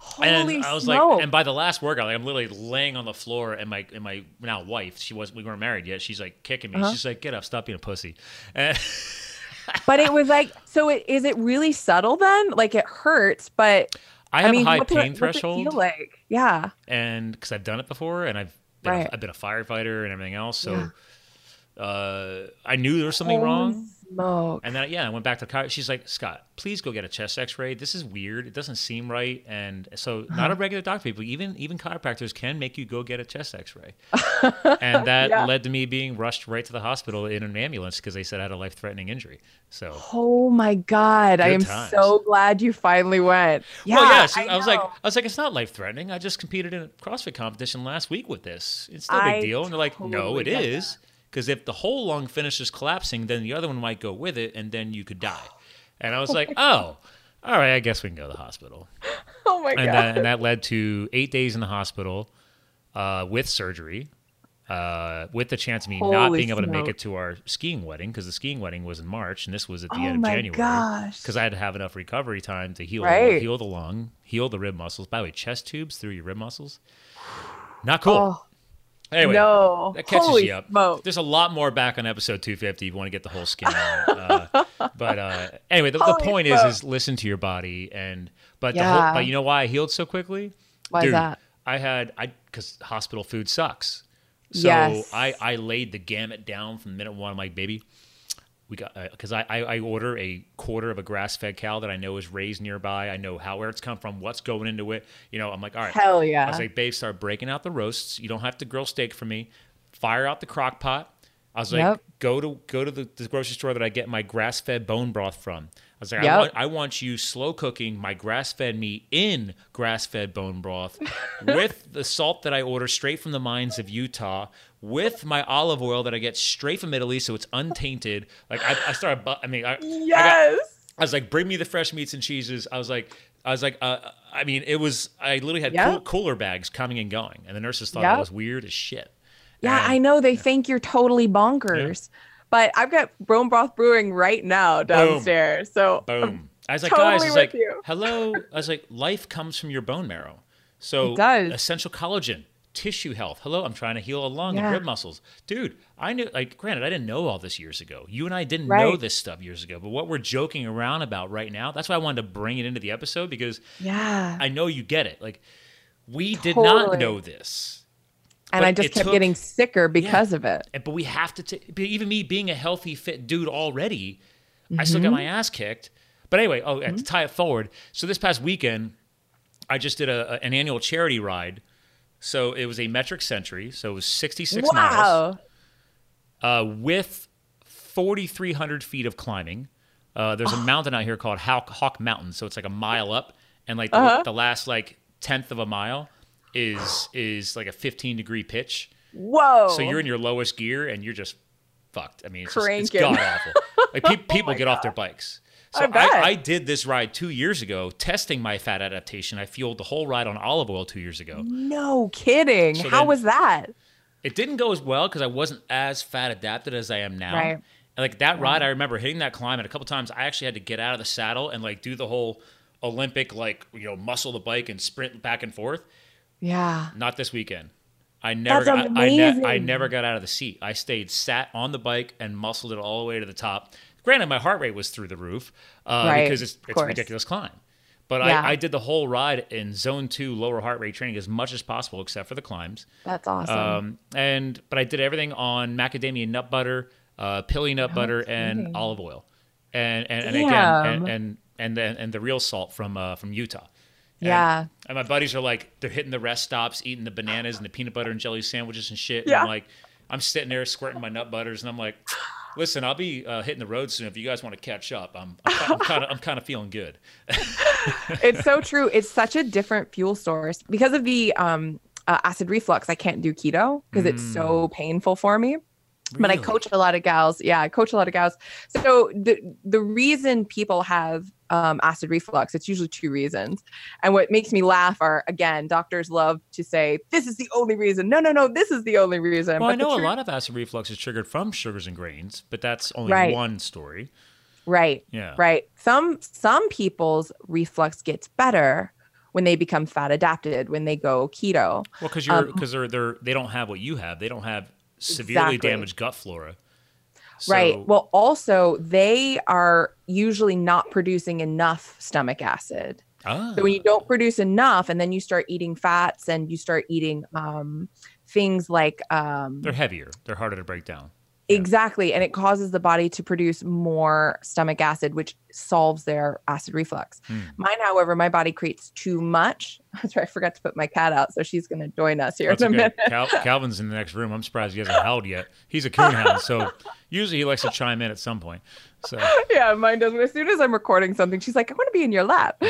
Holy and I was smoke. like, and by the last workout, like I'm literally laying on the floor, and my and my now wife, she was we weren't married yet. She's like kicking me. Uh-huh. She's like, get up, stop being a pussy. And but it was like so it, is it really subtle then? Like it hurts, but I have mean, a high what's it- pain what's it threshold, feel like? Yeah. and because I've done it before, and I've been a, Right. I've been a firefighter and everything else, so Yeah. Uh, I knew there was something Holy wrong. smoke. And then yeah, I went back to the car. She's like, Scott, please go get a chest X-ray. This is weird. It doesn't seem right. And so, Uh-huh. not a regular doctor. People, even even chiropractors can make you go get a chest X-ray. and that Yeah. led to me being rushed right to the hospital in an ambulance because they said I had a life-threatening injury. So. Oh my god! I am times. so glad you finally went. Yeah, well, yeah. So I, was like. I was like, it's not life threatening. I just competed in a CrossFit competition last week with this. It's no big deal. And they're like, no, totally it get is. Because if the whole lung finishes collapsing, then the other one might go with it, and then you could die. And I was like, oh, all right, I guess we can go to the hospital. oh my And god! that, and that led to eight days in the hospital uh, with surgery. Uh, with the chance of me not Holy being able to make it to our skiing wedding because the skiing wedding was in March and this was at the Oh end of my January gosh. because I had to have enough recovery time to heal Right. heal the lung, heal the rib muscles. By the way, chest tubes through your rib muscles, not cool. Oh, anyway, no. that catches Holy you up. smoke. There's a lot more back on episode 250 if you want to get the whole skin out. Uh, but uh, anyway, the, the point is, smoke. is listen to your body and but the whole, but you know why I healed so quickly? Why is Dude, that? I had I because hospital food sucks. So Yes. I I laid the gamut down from minute one. I'm like, baby, we got uh, because I, I I order a quarter of a grass fed cow that I know is raised nearby. I know how where it's come from, what's going into it. You know, I'm like, all right. Hell I yeah! was like, babe, start breaking out the roasts. You don't have to grill steak for me. Fire out the crock pot. I was like, Yep. go to go to the, the grocery store that I get my grass fed bone broth from. I was like, I, want, I want you slow cooking my grass fed meat in grass fed bone broth with the salt that I order straight from the mines of Utah, with my olive oil that I get straight from Italy, so it's untainted. Like I, I started, bu- I mean, I, I got, yes. I was like, bring me the fresh meats and cheeses. I was like, I was like, uh, I mean, it was. I literally had Yep. cool, cooler bags coming and going, and the nurses thought Yep. I was weird as shit. Yeah, And- I know they think you're totally bonkers, but I've got Bone Broth Brewing right now downstairs. So Boom. I was like, Totally guys, I was like, you. hello. I was like, life comes from your bone marrow. So It does. essential collagen, tissue health. Hello, I'm trying to heal a lung and rib muscles. Dude, I knew like granted, I didn't know all this years ago. You and I didn't know this stuff years ago. But what we're joking around about right now, that's why I wanted to bring it into the episode because yeah, I know you get it. Like we did not know this. and I just kept took- getting sicker because of it. But we have to take even me being a healthy fit dude already i still got mm-hmm. my ass kicked but anyway oh and mm-hmm. to tie it forward so this past weekend i just did a, a- an annual charity ride so it was a metric century so it was 66 miles Wow. uh, with 4300 feet of climbing uh, there's a mountain out here called hawk, hawk mountain so it's like a mile up and like the, Uh-huh. the last like tenth of a mile is is like a 15 degree pitch Whoa. so you're in your lowest gear and you're just fucked. I mean, it's, just, it's god awful. Like pe- people get off their bikes. So I I. I, did this ride two years ago, testing my fat adaptation. I fueled the whole ride on olive oil two years ago. no kidding. So How was that? It didn't go as well because I wasn't as fat adapted as I am now. Right. And like that ride, I remember hitting that climb, and a couple times I actually had to get out of the saddle and like do the whole Olympic like you know muscle the bike and sprint back and forth. Yeah. Not this weekend. I never, got, I, ne- I never got out of the seat. I stayed sat on the bike and muscled it all the way to the top. Granted, my heart rate was through the roof uh, Right, because it's, it's a ridiculous climb. But Yeah. I, I did the whole ride in zone two lower heart rate training as much as possible, except for the climbs. That's awesome. Um, and but I did everything on macadamia nut butter, uh, pili nut butter, and olive oil, and and, and again and and and then and the real salt from uh, from Utah. And- Yeah. And my buddies are like, they're hitting the rest stops, eating the bananas and the peanut butter and jelly sandwiches and shit. And Yeah. I'm like, I'm sitting there squirting my nut butters, and I'm like, listen, I'll be uh, hitting the road soon. If you guys want to catch up, I'm I'm kind of I'm kind of feeling good. it's so true. It's such a different fuel source because of the um, uh, acid reflux. I can't do keto because it's so painful for me. But I coach a lot of gals. Yeah, I coach a lot of gals. So the the reason people have um, acid reflux, it's usually two reasons. And what makes me laugh are again, doctors love to say this is the only reason. No, no, no, this is the only reason. Well, I But the know a lot of acid reflux is triggered from sugars and grains, but that's only Right. one story. Right. Yeah. Right. Some some people's reflux gets better when they become fat adapted, when they go keto. Well, because you're Um, because they're they're they don't have what you have. They don't have severely Exactly. damaged gut flora. Right. Well, also they are usually not producing enough stomach acid. ah, So when you don't produce enough, and then you start eating fats and you start eating um, things like um, they're heavier. They're harder to break down. Exactly. And it causes the body to produce more stomach acid, which solves their acid reflux. Hmm. Mine, however, my body creates too much. That's right. I forgot to put my cat out. So she's going to join us here That's in a okay. minute. Cal- Calvin's in the next room. I'm surprised he hasn't howled yet. He's a coonhound, so usually he likes to chime in at some point. So yeah, mine does. As soon as I'm recording something, she's like, I want to be in your lap.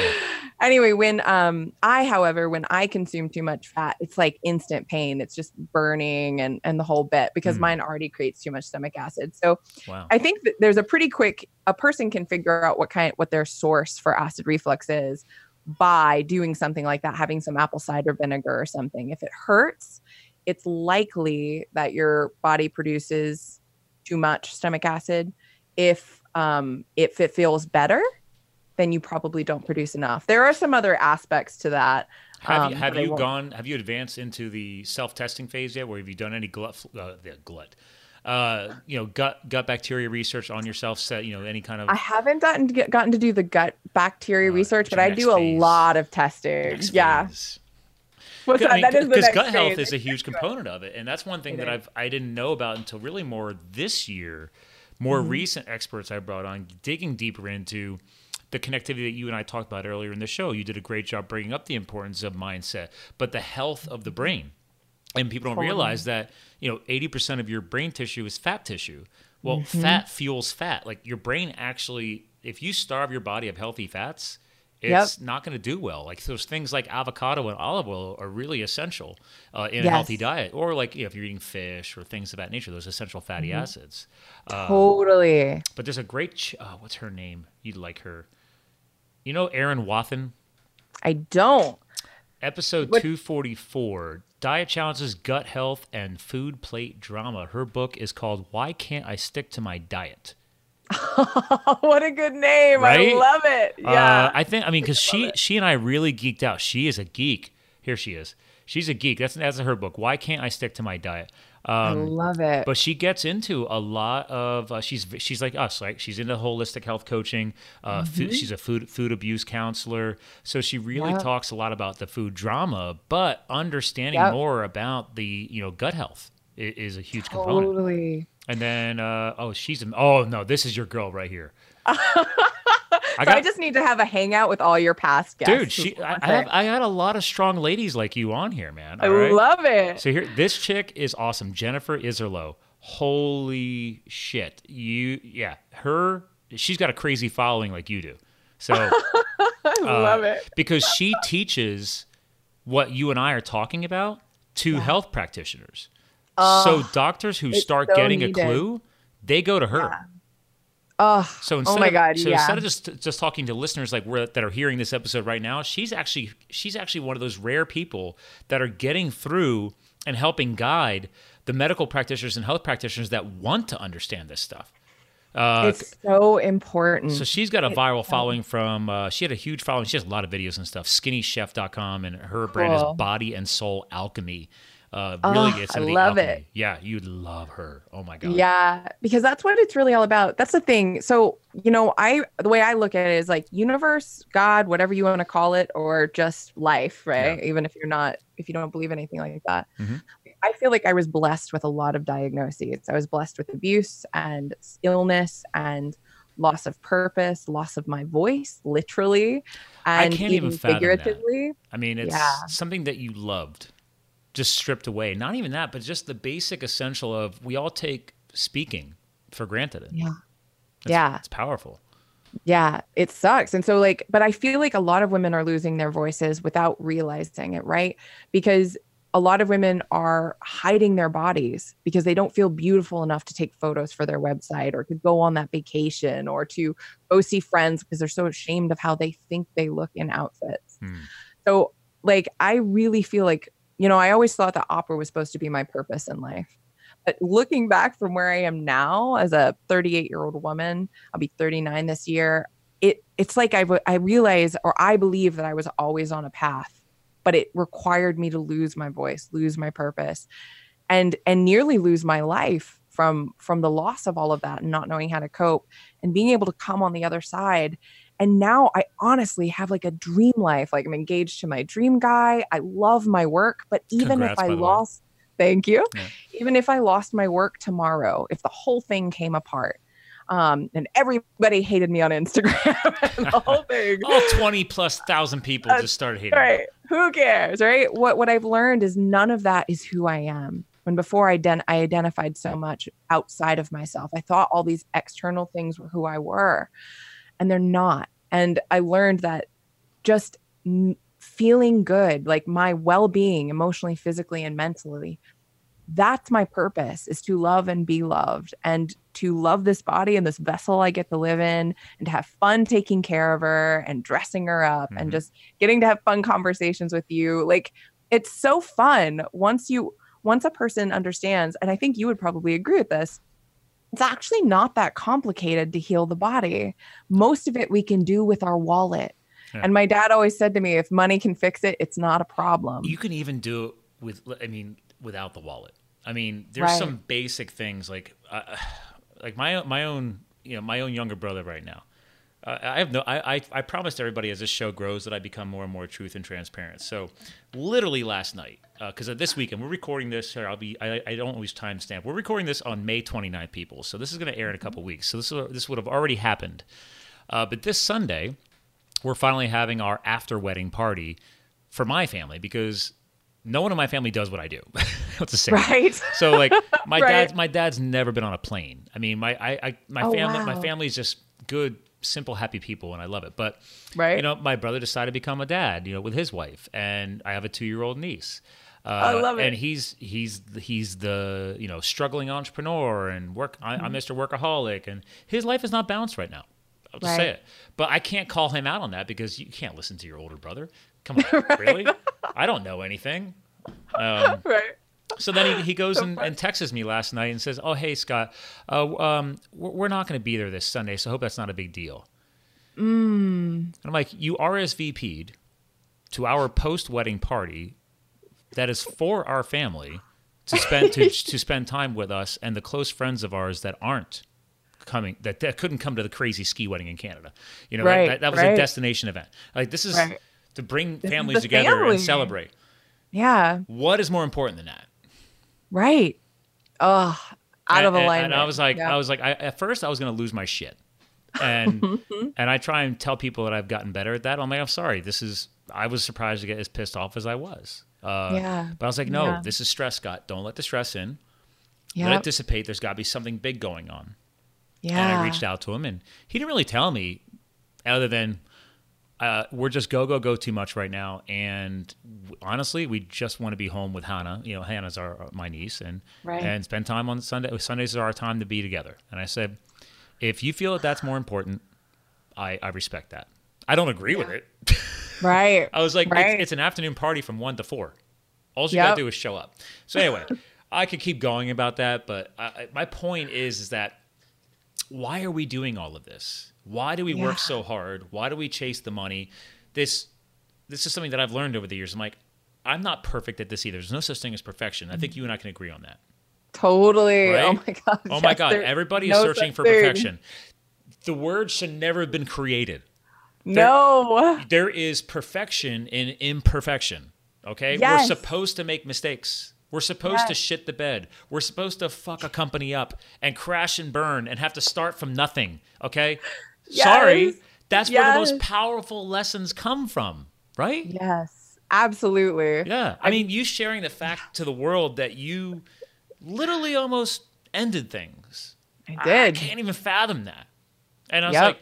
Anyway, when um I, however, when I consume too much fat, it's like instant pain. It's just burning and and the whole bit because Mm. mine already creates too much stomach acid. So wow. I think that there's a pretty quick a person can figure out what kind what their source for acid reflux is by doing something like that, having some apple cider vinegar or something. If it hurts, it's likely that your body produces too much stomach acid. If um if it feels better, then you probably don't produce enough. There are some other aspects to that. Have um, you have you gone? Have you advanced into the self testing phase yet? Where have you done any glut? Uh, the glut. Uh, you know, gut gut bacteria research on yourself. Set you know any kind of I haven't gotten to get, gotten to do the gut bacteria Uh, research, but I do a lot of testing. next Yeah. phase. What's that is the because gut health is a huge component of it, and that's one thing It that is. I've I didn't know about until really more this year. More Mm-hmm. recent experts I brought on, digging deeper into the connectivity that you and I talked about earlier in the show. You did a great job bringing up the importance of mindset, but the health of the brain. And people don't realize that you know eighty percent of your brain tissue is fat tissue. Well, Mm-hmm. fat fuels fat. Like your brain actually, if you starve your body of healthy fats, Yep. it's not going to do well. Like those things like avocado and olive oil are really essential uh, in a healthy diet, or like you know, if you're eating fish or things of that nature, those essential fatty Mm-hmm. acids. Uh, Totally. but there's a great, ch- uh, what's her name? You'd like her. You know, Erin Wathen, I don't. episode What- 244, diet challenges, gut health, and food plate drama. Her book is called "Why Can't I Stick to My Diet." what a good name. Right? I love it. Uh, Yeah. I think I mean because she she and I really geeked out. She is a geek. Here she is. She's a geek. That's that's her book. Why can't I stick to my diet? I Um, love it. but she gets into a lot of uh, she's she's like us like she's into holistic health coaching uh, food, she's a food food abuse counselor so she really Mm-hmm. Yep. talks a lot about the food drama but understanding Yep. more about the you know gut health is, is a huge component totally. And then uh, oh she's oh no this is your girl right here I, so I just need to have a hangout with all your past guests. dude she I, I have I had a lot of strong ladies like you on here man I right? love it. So here, this chick is awesome. Jennifer Iserloh. Holy shit! You, yeah, her. She's got a crazy following like you do. So I love it. because she teaches what you and I are talking about to health practitioners. So doctors who start so getting a clue, they go to her. Oh, So instead my of, God, so yeah. instead of just just talking to listeners like we're, that are hearing this episode right now, she's actually she's actually one of those rare people that are getting through and helping guide the medical practitioners and health practitioners that want to understand this stuff. Uh, it's so important. so she's got a viral following from uh, she had a huge following. She has a lot of videos and stuff. SkinnyChef.com and her brand Cool. is Body and Soul Alchemy. Uh, really Oh, gets I the love alchemy. it. Yeah, you'd love her. Oh my god. Yeah, because that's what it's really all about. That's the thing. So, you know, I the way I look at it is like universe, God, whatever you want to call it, or just life, right? Even if you're not, if you don't believe anything like that. Mhm. I feel like I was blessed with a lot of diagnoses. I was blessed with abuse and illness and loss of purpose, loss of my voice, literally, I can't even fathom that. figuratively. I mean, it's Yeah. something that you loved, just stripped away. Not even that, but just the basic essential of we all take speaking for granted. Yeah. It's, Yeah. it's powerful. Yeah, it sucks. And so, like, but I feel like a lot of women are losing their voices without realizing it, right? Because a lot of women are hiding their bodies because they don't feel beautiful enough to take photos for their website or to go on that vacation or to go see friends because they're so ashamed of how they think they look in outfits. Hmm. So, like, I really feel like, you know, I always thought that opera was supposed to be my purpose in life. But looking back from where I am now as a 38 year old woman, I'll be 39 this year. It it's like I I realize or I believe that I was always on a path, but it required me to lose my voice, lose my purpose, and and nearly lose my life from from the loss of all of that and not knowing how to cope and being able to come on the other side. And now I honestly have like a dream life. Like I'm engaged to my dream guy. I love my work, but even Congrats, if I way. lost Thank you. Yeah. Even if I lost my work tomorrow, if the whole thing came apart, um, and everybody hated me on Instagram and the whole thing. All 20 plus thousand people just started hating right. Me. Who cares, right? What what I've learned is none of that is who I am. When before I, den- I identified so much outside of myself, I thought all these external things were who I were, and they're not. And I learned that just n- feeling good, like my well being, emotionally, physically, and mentally, that's my purpose is to love and be loved and to love this body and this vessel I get to live in and to have fun taking care of her and dressing her up mm-hmm. and just getting to have fun conversations with you. Like it's so fun once you once a person understands and I think you would probably agree with this. It's actually not that complicated to heal the body. Most of it we can do with our wallet. Yeah. And my dad always said to me if money can fix it, it's not a problem. You can even do it with I mean without the wallet. I mean, there's right. some basic things like uh, like my my own you know my own younger brother right now. Uh, I have no. I, I I promised everybody as this show grows that I become more and more truth and transparent. So, literally last night, because uh, this weekend we're recording this. I'll be. I, I don't always timestamp. We're recording this on May 29th, people. So this is going to air in a couple weeks. So this this would have already happened. Uh, but this Sunday, we're finally having our after wedding party for my family because no one in my family does what I do. What's the same? Right. So like my right. dad's my dad's never been on a plane. I mean my I, I my oh, family wow. my family's just good, simple, happy people, and I love it. But right. you know, my brother decided to become a dad. You know, with his wife, and I have a two year old niece. Uh, I love it. And he's he's he's the you know struggling entrepreneur and work. I, am Mr. Workaholic, and his life is not balanced right now. I'll just right. say it. But I can't call him out on that because you can't listen to your older brother. Come on, right. really? I don't know anything. Um, right. So then he, he goes so and, and, texts me last night and says, "Oh, hey Scott, uh, um, we're not going to be there this Sunday, so I hope that's not a big deal." Mm. I'm like, "You RSVP'd to our post wedding party that is for our family to spend to, to spend time with us and the close friends of ours that aren't coming that, that couldn't come to the crazy ski wedding in Canada. You know, right, that, that, was right. a destination event. Like this is right. to bring this families together family. and celebrate." Yeah. What is more important than that? Right. Oh, out and, of alignment. And I was like, yeah. I was like, I, at first I was going to lose my shit. And and I try and tell people that I've gotten better at that. I'm like, I'm sorry. This is. I was surprised to get as pissed off as I was. Uh, yeah. But I was like, no, yeah. this is stress, Scott. Don't let the stress in. Yep. Let it dissipate. There's got to be something big going on. Yeah. And I reached out to him, and he didn't really tell me, other than uh, we're just go go go too much right now, and honestly, we just want to be home with Hannah. You know, Hannah's our uh, my niece, and right. and spend time on Sunday. Sundays are our time to be together. And I said, if you feel that that's more important, I I respect that. I don't agree yeah. with it. right. I was like, right. it's, it's, an afternoon party from one to four. All you yep. gotta do is show up. So anyway, I could keep going about that, but I, my point is, is that why are we doing all of this? Why do we yeah. work so hard? Why do we chase the money? This this is something that I've learned over the years. I'm like, I'm not perfect at this either. There's no such thing as perfection. I think you and I can agree on that. Totally. Right? Oh my god. Oh my god. Everybody is no searching for perfection. The word should never have been created. There, no. There is perfection in imperfection. Okay? Yes. We're supposed to make mistakes. We're supposed yes. to shit the bed. We're supposed to fuck a company up and crash and burn and have to start from nothing. Okay? Yes. Sorry. That's yes. where the most powerful lessons come from, right? Yes, absolutely. Yeah. I mean, you sharing the fact to the world that you literally almost ended things. I did. I can't even fathom that. And I was yep. like,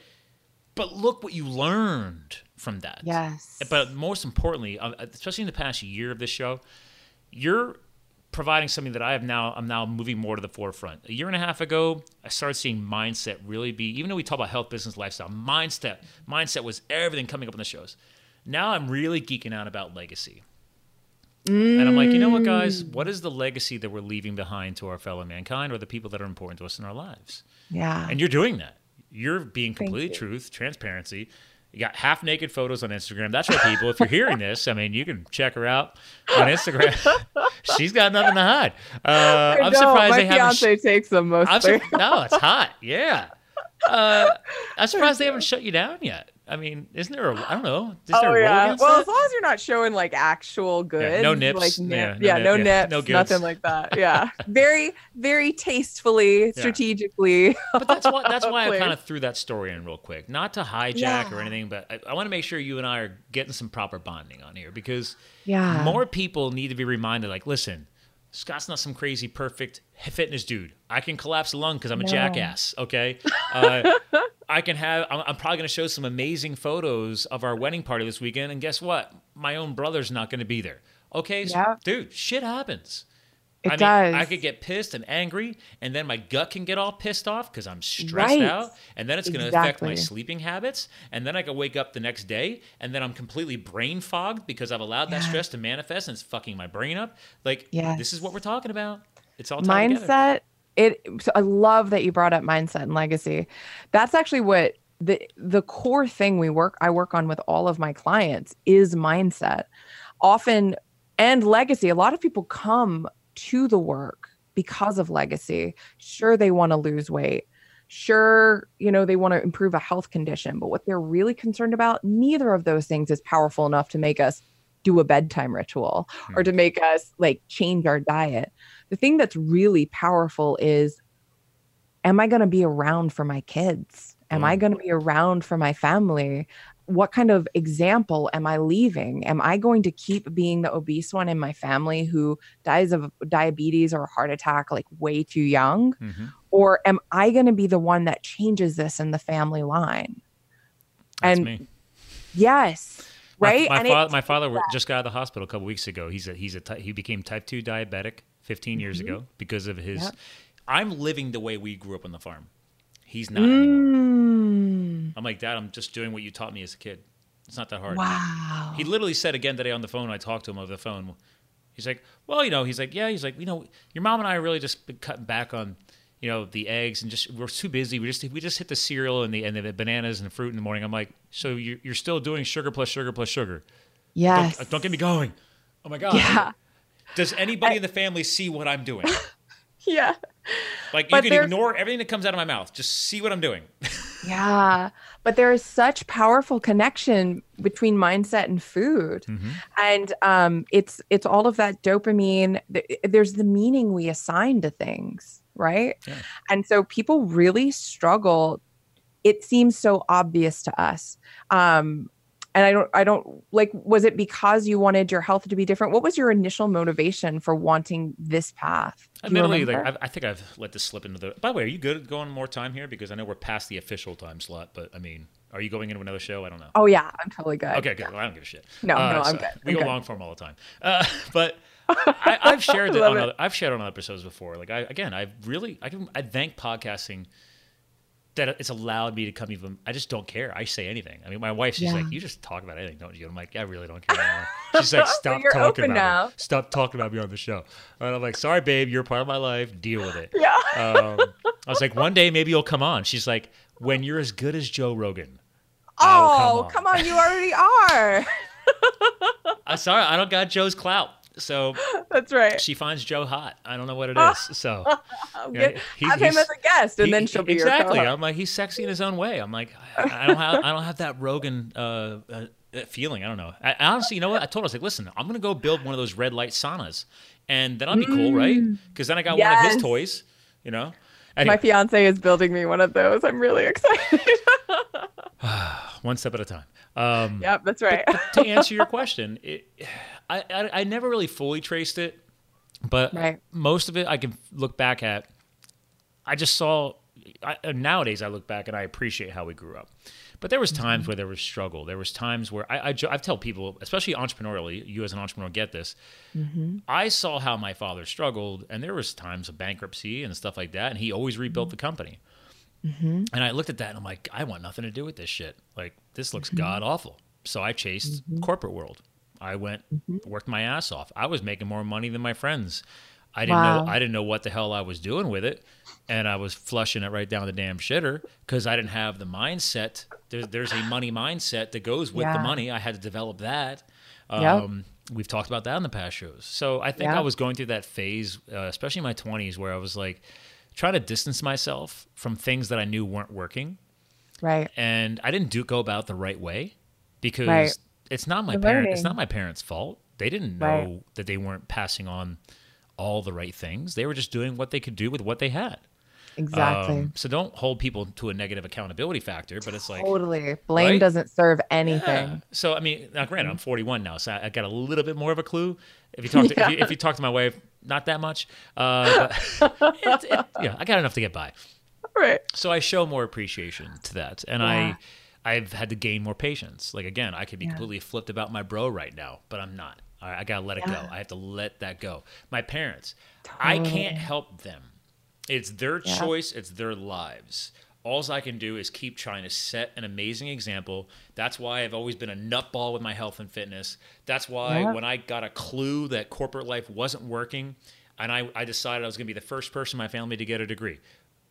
but look what you learned from that. Yes. But most importantly, uh, especially in the past year of this show, you're providing something that I have now. I'm now moving more to the forefront. A year and a half ago, I started seeing mindset really be. Even though we talk about health, business, lifestyle, mindset, mindset was everything coming up in the shows. Now I'm really geeking out about legacy. Mm. And I'm like, you know what, guys? Mm. What is the legacy that we're leaving behind to our fellow mankind or the people that are important to us in our lives? Yeah. And you're doing that. You're being completely truth, transparency, you got half naked photos on Instagram. That's right, people. If you're hearing this, I mean, you can check her out on Instagram. She's got nothing to hide. Uh, I'm surprised my they haven't. fiance sh- takes them mostly. Su- no, it's hot. Yeah. Uh, I'm surprised they haven't shut you down yet. I mean, isn't there a I don't know? Is oh a yeah. Well, that? as long as you're not showing like actual goods, no nips. like Yeah, nip, no yeah, nip, no yeah, nips, no goods. nothing like that. Yeah, very, very tastefully, strategically. But that's why that's why I kind of threw that story in real quick, not to hijack or anything, but I, I want to make sure you and I are getting some proper bonding on here because Yeah. more people need to be reminded. Like, listen, Scott's not some crazy perfect fitness dude. I can collapse a lung because I'm a No. jackass. Okay, uh, I can have. I'm, I'm probably going to show some amazing photos of our wedding party this weekend, and guess what? My own brother's not going to be there. Okay, so, dude, shit happens. It I mean, does. I could get pissed and angry, and then my gut can get all pissed off because I'm stressed Right. out, and then it's going to affect my sleeping habits, and then I can wake up the next day, and then I'm completely brain fogged because I've allowed that stress to manifest, and it's fucking my brain up. Like, Yes. this is what we're talking about. It's all tied together. It so i love that you brought up mindset and legacy. That's actually what the the core thing we work i work on with all of my clients is mindset. Often and legacy a lot of people come to the work because of legacy. Sure they want to lose weight. Sure you know they want to improve a health condition but what they're really concerned about neither of those things is powerful enough to make us do a bedtime ritual or hmm. to make us like change our diet the thing that's really powerful is am i going to be around for my kids? Am i going to be around for my family? What kind of example am i leaving? Am i going to keep being the obese one in my family who dies of diabetes or a heart attack like way too young? Mhm. or am i going to be the one that changes this in the family line? That's and me. yes right? My, and father, my father wa- just got out of the hospital a couple weeks ago. He's a he's a he became type two diabetic 15 years ago because of his. Mm-hmm. Yep. I'm living the way we grew up on the farm. He's not anymore. Mm, I'm like, Dad, I'm just doing what you taught me as a kid. It's not that hard. wow He literally said again today on the phone. I talked to him over the phone. He's like, well, you know, he's like, yeah, he's like, you know, your mom and I are really just been cutting back on, you know, the eggs and just we're too busy. We just we just hit the cereal and the and the bananas and the fruit in the morning. I'm like, so you're, you're still doing sugar plus sugar plus sugar? yes Don't, don't get me going. Oh my god. yeah Does anybody in the family see what I'm doing? yeah Like you But can ignore everything that comes out of my mouth. Just see what I'm doing. Yeah, but there is such powerful connection between mindset and food, Mm-hmm. and um, it's it's all of that dopamine. There's the meaning we assign to things, right? Yeah. And so people really struggle. It seems so obvious to us. Um, and I don't, I don't like. Was it because you wanted your health to be different? What was your initial motivation for wanting this path? Admittedly, like? I've, I think I've let this slip into the. By the way, are you good at going more time here? Because I know we're past the official time slot. But I mean, are you going into another show? I don't know. oh yeah, I'm totally good. Okay, good. Well, I don't give a shit. No, Uh, no, I'm so good. We go good. long form all the time. Uh, but I, I've shared it on it. other, I've shared on other episodes before. Like I again, I really I can I thank podcasting that it's allowed me to come even. I just don't care. I say anything. I mean, my wife, she's Yeah. like, "You just talk about anything, don't you?" I'm like, "I really don't care anymore." She's like, "Stop You're talking about now. me. Stop talking about me on the show." And I'm like, "Sorry, babe. You're part of my life. Deal with it." Yeah. Um, I was like, "One day maybe you'll come on." She's like, "When you're as good as Joe Rogan." Oh, come on. You already are. I'm sorry, I don't got Joe's clout. So That's right. she finds Joe hot. I don't know what it is. So I'll he- have him as a guest, and he- then she'll be exactly. I'm like, he's sexy in his own way. I'm like, I, I don't have, I don't have that Rogan uh, uh, feeling. I don't know. I, honestly, you know what? I told her, I was like, listen, I'm gonna go build one of those red light saunas, and then I'll be cool, right? Because then I got one of his toys. You know. My fiance is building me one of those. I'm really excited. one step at a time. Um, yep, that's right. to answer your question, it, I, I I never really fully traced it, but Right. most of it I can look back at. I just saw. I, nowadays, I look back and I appreciate how we grew up. But there was times Mm-hmm. where there was struggle. There was times where I, I, I tell people, especially entrepreneurially, you as an entrepreneur get this. Mm-hmm. I saw how my father struggled, and there was times of bankruptcy and stuff like that, and he always rebuilt the company. Mm-hmm. And I looked at that and I'm like, I want nothing to do with this shit. Like, this looks Mm-hmm. god awful. So I chased corporate world. I went, Mm-hmm. worked my ass off. I was making more money than my friends. I didn't know. I didn't know what the hell I was doing with it, and I was flushing it right down the damn shitter because I didn't have the mindset. There's, there's a money mindset that goes with the money. I had to develop that. Yep. Um, We've talked about that in the past shows. So I think Yeah. I was going through that phase, uh, especially in my 20s, where I was like trying to distance myself from things that I knew weren't working Right. and I didn't do go about the right way because Right. It's not my parent. It's not my parents' fault. They didn't know Right. that they weren't passing on all the right things. They were just doing what they could do with what they had. Exactly. Um, so don't hold people to a negative accountability factor. But it's like totally. Blame right? doesn't serve anything. Yeah. So I mean, now granted, I'm 41 now, so I, I got a little bit more of a clue. If you talk to if, you, if you talk to my wife, not that much. Uh, but it, it, yeah, I got enough to get by. Right. So I show more appreciation to that, and Yeah. I I've had to gain more patience. Like again, I could be Yeah. completely flipped about my bro right now, but I'm not. All right, I gotta let it go. I have to let that go. My parents, I can't help them. It's their Yeah. choice. It's their lives. All I can do is keep trying to set an amazing example. That's why I've always been a nutball with my health and fitness. That's why when I got a clue that corporate life wasn't working, and I, I decided I was going to be the first person in my family to get a degree,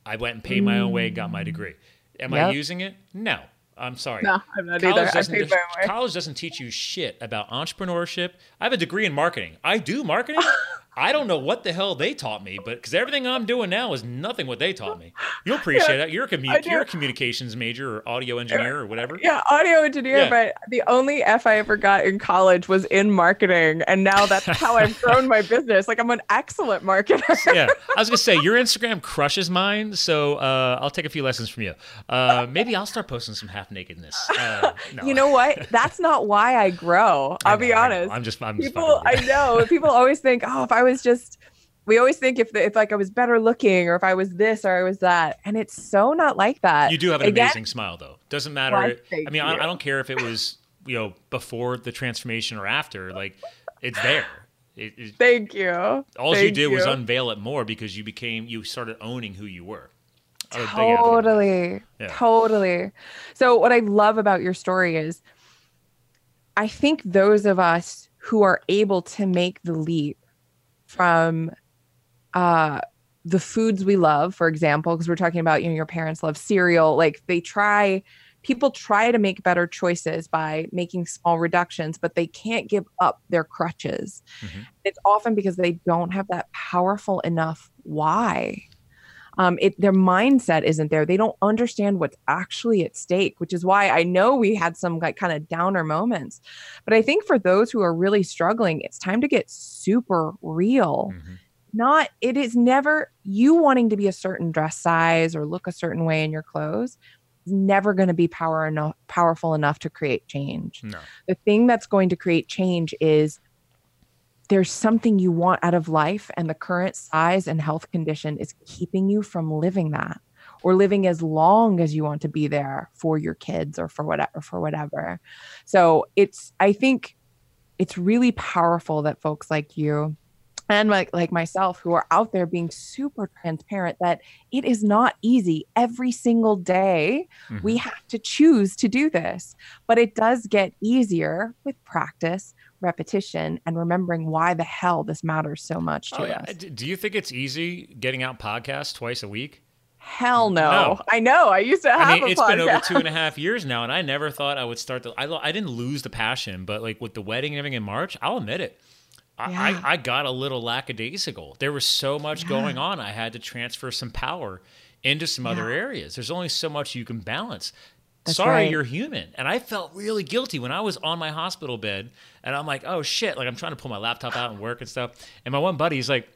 I went and paid my own way and got my mm. degree. Am I using it? No. I'm sorry. No, I'm not college either. Doesn't, paid my own way. college doesn't teach you shit about entrepreneurship. I have a degree in marketing. I do marketing. I don't know what the hell they taught me, but because everything I'm doing now is nothing what they taught me. You'll appreciate that. You're a, commu- you're a communications major or audio engineer or whatever. Yeah, audio engineer, Yeah. but the only F I ever got in college was in marketing. And now that's how I've grown my business. Like I'm an excellent marketer. yeah, I was gonna say your Instagram crushes mine, so uh, I'll take a few lessons from you. Uh, maybe I'll start posting some half nakedness. Uh, no. You know what? That's not why I grow. I'll be know, I know. honest. I'm just, I'm people fucking I know people always think, oh, if I was just we always think if the, if like I was better looking or if I was this or I was that. And it's so not like that. You do have an Again, amazing smile, though. Doesn't matter. Why, I mean, I. I don't care if it was you know before the transformation or after. Like, it's there. It, it, Thank you. all you Thank did was unveil it more because you became you started owning who you were. I'm a big advocate. Totally. Yeah. Totally. So what I love about your story is I think those of us who are able to make the leap from uh the foods we love, for example, because we're talking about, you know, your parents love cereal, like they try people try to make better choices by making small reductions, but they can't give up their crutches. Mhm. It's often because they don't have that powerful enough why um, it their mindset isn't there. They don't understand what's actually at stake, which is why I know we had some like kind of downer moments. But I think for those who are really struggling, it's time to get super real. Mhm. Not it is never you wanting to be a certain dress size or look a certain way in your clothes is never going to be power enough powerful enough to create change No. the thing that's going to create change is there's something you want out of life and the current size and health condition is keeping you from living that or living as long as you want to be there for your kids or for whatever for whatever so it's i think it's really powerful that folks like you and like like myself who are out there being super transparent that it is not easy every single day Mhm. we have to choose to do this but it does get easier with practice repetition and remembering why the hell this matters so much to Oh, yeah. us Do you think it's easy getting out podcasts twice a week? hell no. No. i know i used to have I mean, it's been over two and a half years now, and I never thought I would start the. I, I didn't lose the passion, but like with the wedding and everything in March, I'll admit it. I, Yeah. I, I got a little lackadaisical. There was so much going on. I had to transfer some power into some other areas. There's only so much you can balance. That's Sorry, right. you're human. And I felt really guilty when I was on my hospital bed and I'm like, oh shit. Like I'm trying to pull my laptop out and work and stuff. And my one buddy's like,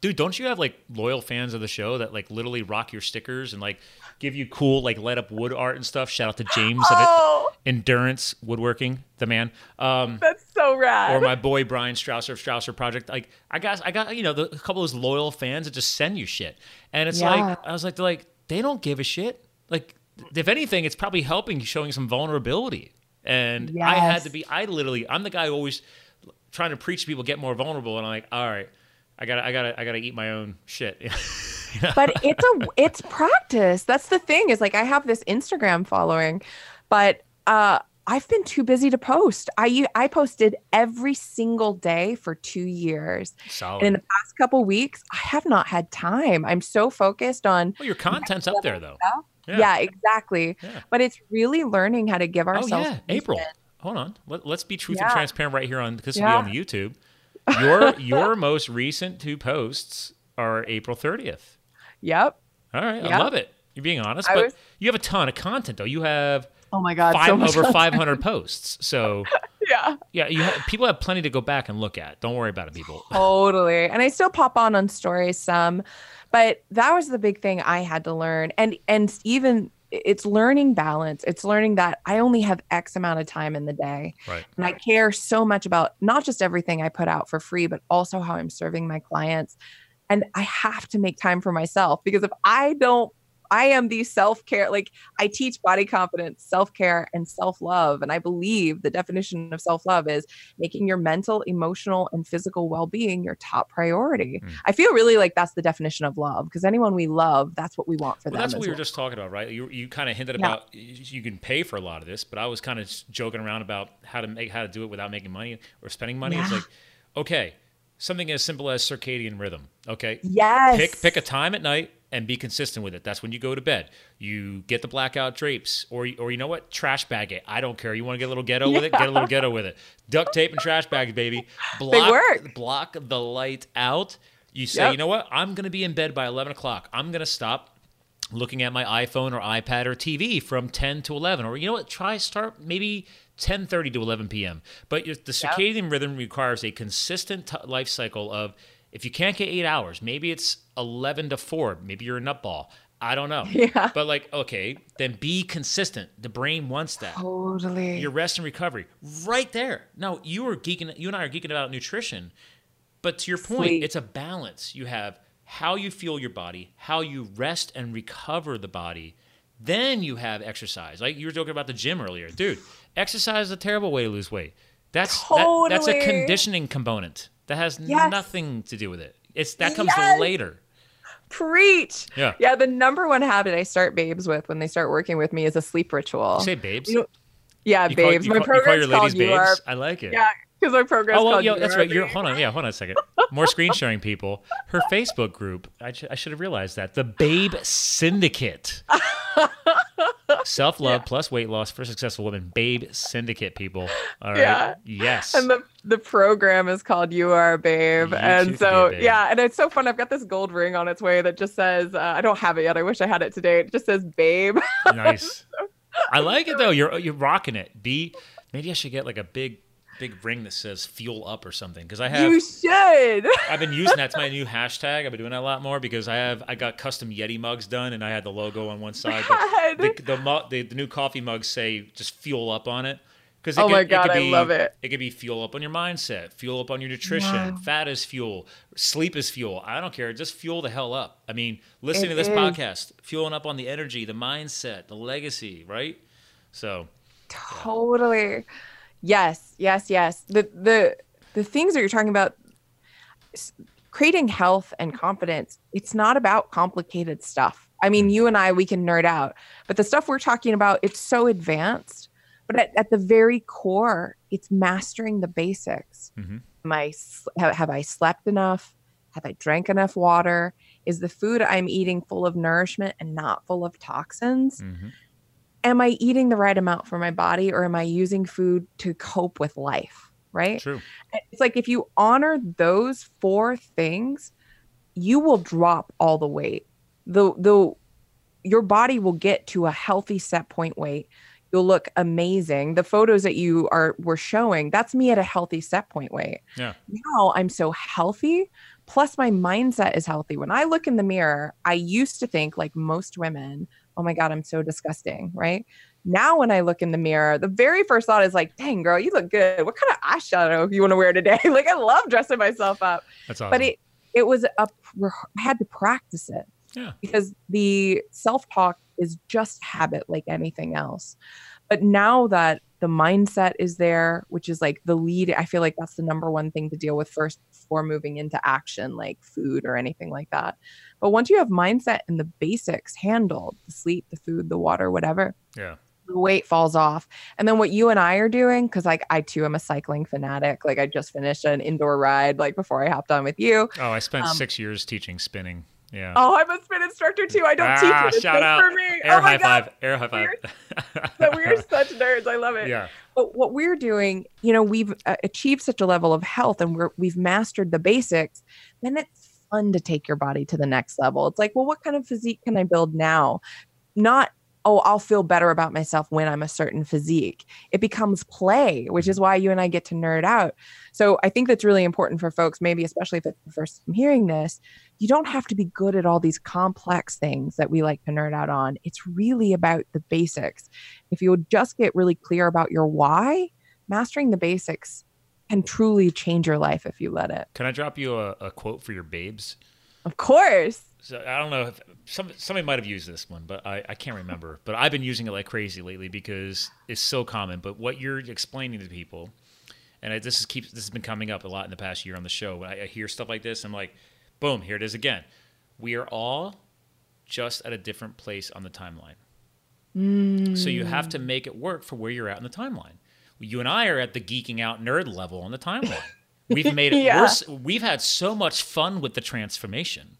dude, don't you have like loyal fans of the show that like literally rock your stickers and like give you cool like light up wood art and stuff? Shout out to James of oh it, Endurance Woodworking, the man. Um, that's so rad or my boy Brian Strausser of Strausser Project. Like I got, I got, you know, the, a couple of those loyal fans that just send you shit, and it's Yeah. like I was like, they're like they don't give a shit. Like if anything, it's probably helping, showing some vulnerability. And I had to be, I literally, I'm the guy who always trying to preach to people get more vulnerable, and I'm like, all right, I gotta, I gotta, I gotta eat my own shit. but it's a it's practice that's the thing is like i have this instagram following but uh i've been too busy to post I I posted every single day for two years Solid. and in the past couple weeks i have not had time i'm so focused on well, your content's up there though. Yeah, exactly Yeah. but it's really learning how to give ourselves. Oh ourselves yeah, April. Hold on. Let, let's be truth Yeah. and transparent right here on this will be on the YouTube. Your your most recent two posts are April 30th. yep All right, I love it. You're being honest, I but was- you have a ton of content though. You have Oh my god, five, so over fun. 500 posts. So Yeah. yeah, you have, people have plenty to go back and look at. Don't worry about it, people. Totally. And I still pop on on stories some, but that was the big thing I had to learn. And and even it's learning balance. It's learning that I only have X amount of time in the day. Right. And I care so much about not just everything I put out for free, but also how I'm serving my clients. And I have to make time for myself because if I don't, I am the self care, like I teach body confidence, self care, and self love. And I believe the definition of self love is making your mental, emotional, and physical well being your top priority. Mm. I feel really like that's the definition of love because anyone we love, that's what we want for Well, them. that's what we were just talking about, right? You, you kind of hinted Yeah. about you can pay for a lot of this, but I was kind of joking around about how to make how to do it without making money or spending money. It's like, okay, something as simple as circadian rhythm. Okay, Yes. pick pick a time at night and be consistent with it. That's when you go to bed. You get the blackout drapes, or or you know what, trash bag it. I don't care. You want to get a little ghetto with it, get a little ghetto with it. Duct tape and trash bags, baby. Block, work. Block the light out. You say, Yep. you know what? I'm gonna be in bed by eleven o'clock. I'm gonna stop looking at my iPhone or iPad or TV from 10 to 11 or you know what try start maybe 10:30 to 11 p.m. but the circadian rhythm requires a consistent t- life cycle of if you can't get 8 hours maybe it's 11 to 4 maybe you're a nutball I don't know Yeah. but like okay then be consistent the brain wants that Totally. your rest and recovery right there no you are geeking you and I are geeking about nutrition but to your point, Sleep. it's a balance. You have how you fuel your body, how you rest and recover the body. Then you have exercise. Like you were talking about the gym earlier. Dude, exercise is a terrible way to lose weight. That's that, that's a conditioning component. That has Yes. nothing to do with it. It's that comes Yes. later. Preach. Yeah. Yeah. The number one habit I start babes with when they start working with me is a sleep ritual. You say babes. You know- yeah, You call- babes. you my call, you call your program's ladies called You Are. babes. I like it. Yeah, because my program's Oh well, called yeah, You that's right. You're hold on, yeah, hold on a second. More screen sharing people. Her Facebook group. I, sh- I should have realized that the Babe Syndicate. Self love plus weight loss for successful women. Babe Syndicate people. All right. Yeah. Yes. And the the program is called You Are a Babe. You and so babe. yeah, and it's so fun. I've got this gold ring on its way that just says uh, I don't have it yet. I wish I had it today. It just says Babe. nice. I like it though. You're you're rocking it. B. Maybe I should get like a big big ring that says "Fuel Up" or something because I have. you should. I've been using that's my new hashtag. I've been doing that a lot more because I have I got custom Yeti mugs done and I had the logo on one side. The, the, the the new coffee mugs say just fuel up on it. Because Oh my God, I love it. It could be fuel up on your mindset, fuel up on your nutrition. Wow. Fat is fuel, sleep is fuel. I don't care. Just fuel the hell up. I mean, listening It to this is. podcast, fueling up on the energy, the mindset, the legacy, right? So Totally. Yes, yes, yes. The the the things that you're talking about creating health and confidence, it's not about complicated stuff. I mean, you and I we can nerd out, but the stuff we're talking about, it's so advanced. But at, at the very core, it's mastering the basics. Mhm. Am I s- have, have I slept enough? Have I drank enough water? Is the food I'm eating full of nourishment and not full of toxins? mhm. Am I eating the right amount for my body or am I using food to cope with life? Right. true. It's like if you honor those four things, you will drop all the weight. The the your body will get to a healthy set point weight. You'll look amazing. The photos that you are were showing, that's me at a healthy set point weight. Yeah. Now I'm so healthy. Plus my mindset is healthy. When I look in the mirror, I used to think like most women, oh my God, I'm so disgusting. Right. Now when I look in the mirror, the very first thought is like, dang girl, you look good. What kind of eyeshadow you want to wear today? like I love dressing myself up. That's awesome. But it it was a I had to practice it yeah. because the self-talk is just habit like anything else but now that the mindset is there which is like the lead i feel like that's the number one thing to deal with first before moving into action like food or anything like that but once you have mindset and the basics handled the sleep the food the water whatever Yeah. the weight falls off. And then what you and I are doing, because like I too am a cycling fanatic. Like I just finished an indoor ride like before I hopped on with you. Oh, I spent Um, six years teaching spinning. Yeah. Oh, I'm a spin instructor too. I don't teach ah, it. It's shout out. for me. Air oh high God. five. Air high five. So we're such nerds. I love it. yeah. But what we're doing, you know, we've uh, achieved such a level of health and we're we've mastered the basics. Then it's fun to take your body to the next level. It's like, well, what kind of physique can I build now? not oh, I'll feel better about myself when I'm a certain physique. It becomes play, which is why you and I get to nerd out. So I think that's really important for folks, maybe especially if it's the first time hearing this. You don't have to be good at all these complex things that we like to nerd out on. It's really about the basics. If you would just get really clear about your why, mastering the basics can truly change your life if you let it. Can I drop you a, a quote for your babes? Of course. So I don't know if some, somebody might have used this one, but I, I can't remember. But I've been using it like crazy lately because it's so common. But what you're explaining to people, and I, this is keeps this has been coming up a lot in the past year on the show. When I, I hear stuff like this, I'm like, boom, here it is again. We are all just at a different place on the timeline. So you have to make it work for where you're at in the timeline. You and I are at the geeking out nerd level on the timeline. We've made it Yeah. worse. We've had so much fun with the transformation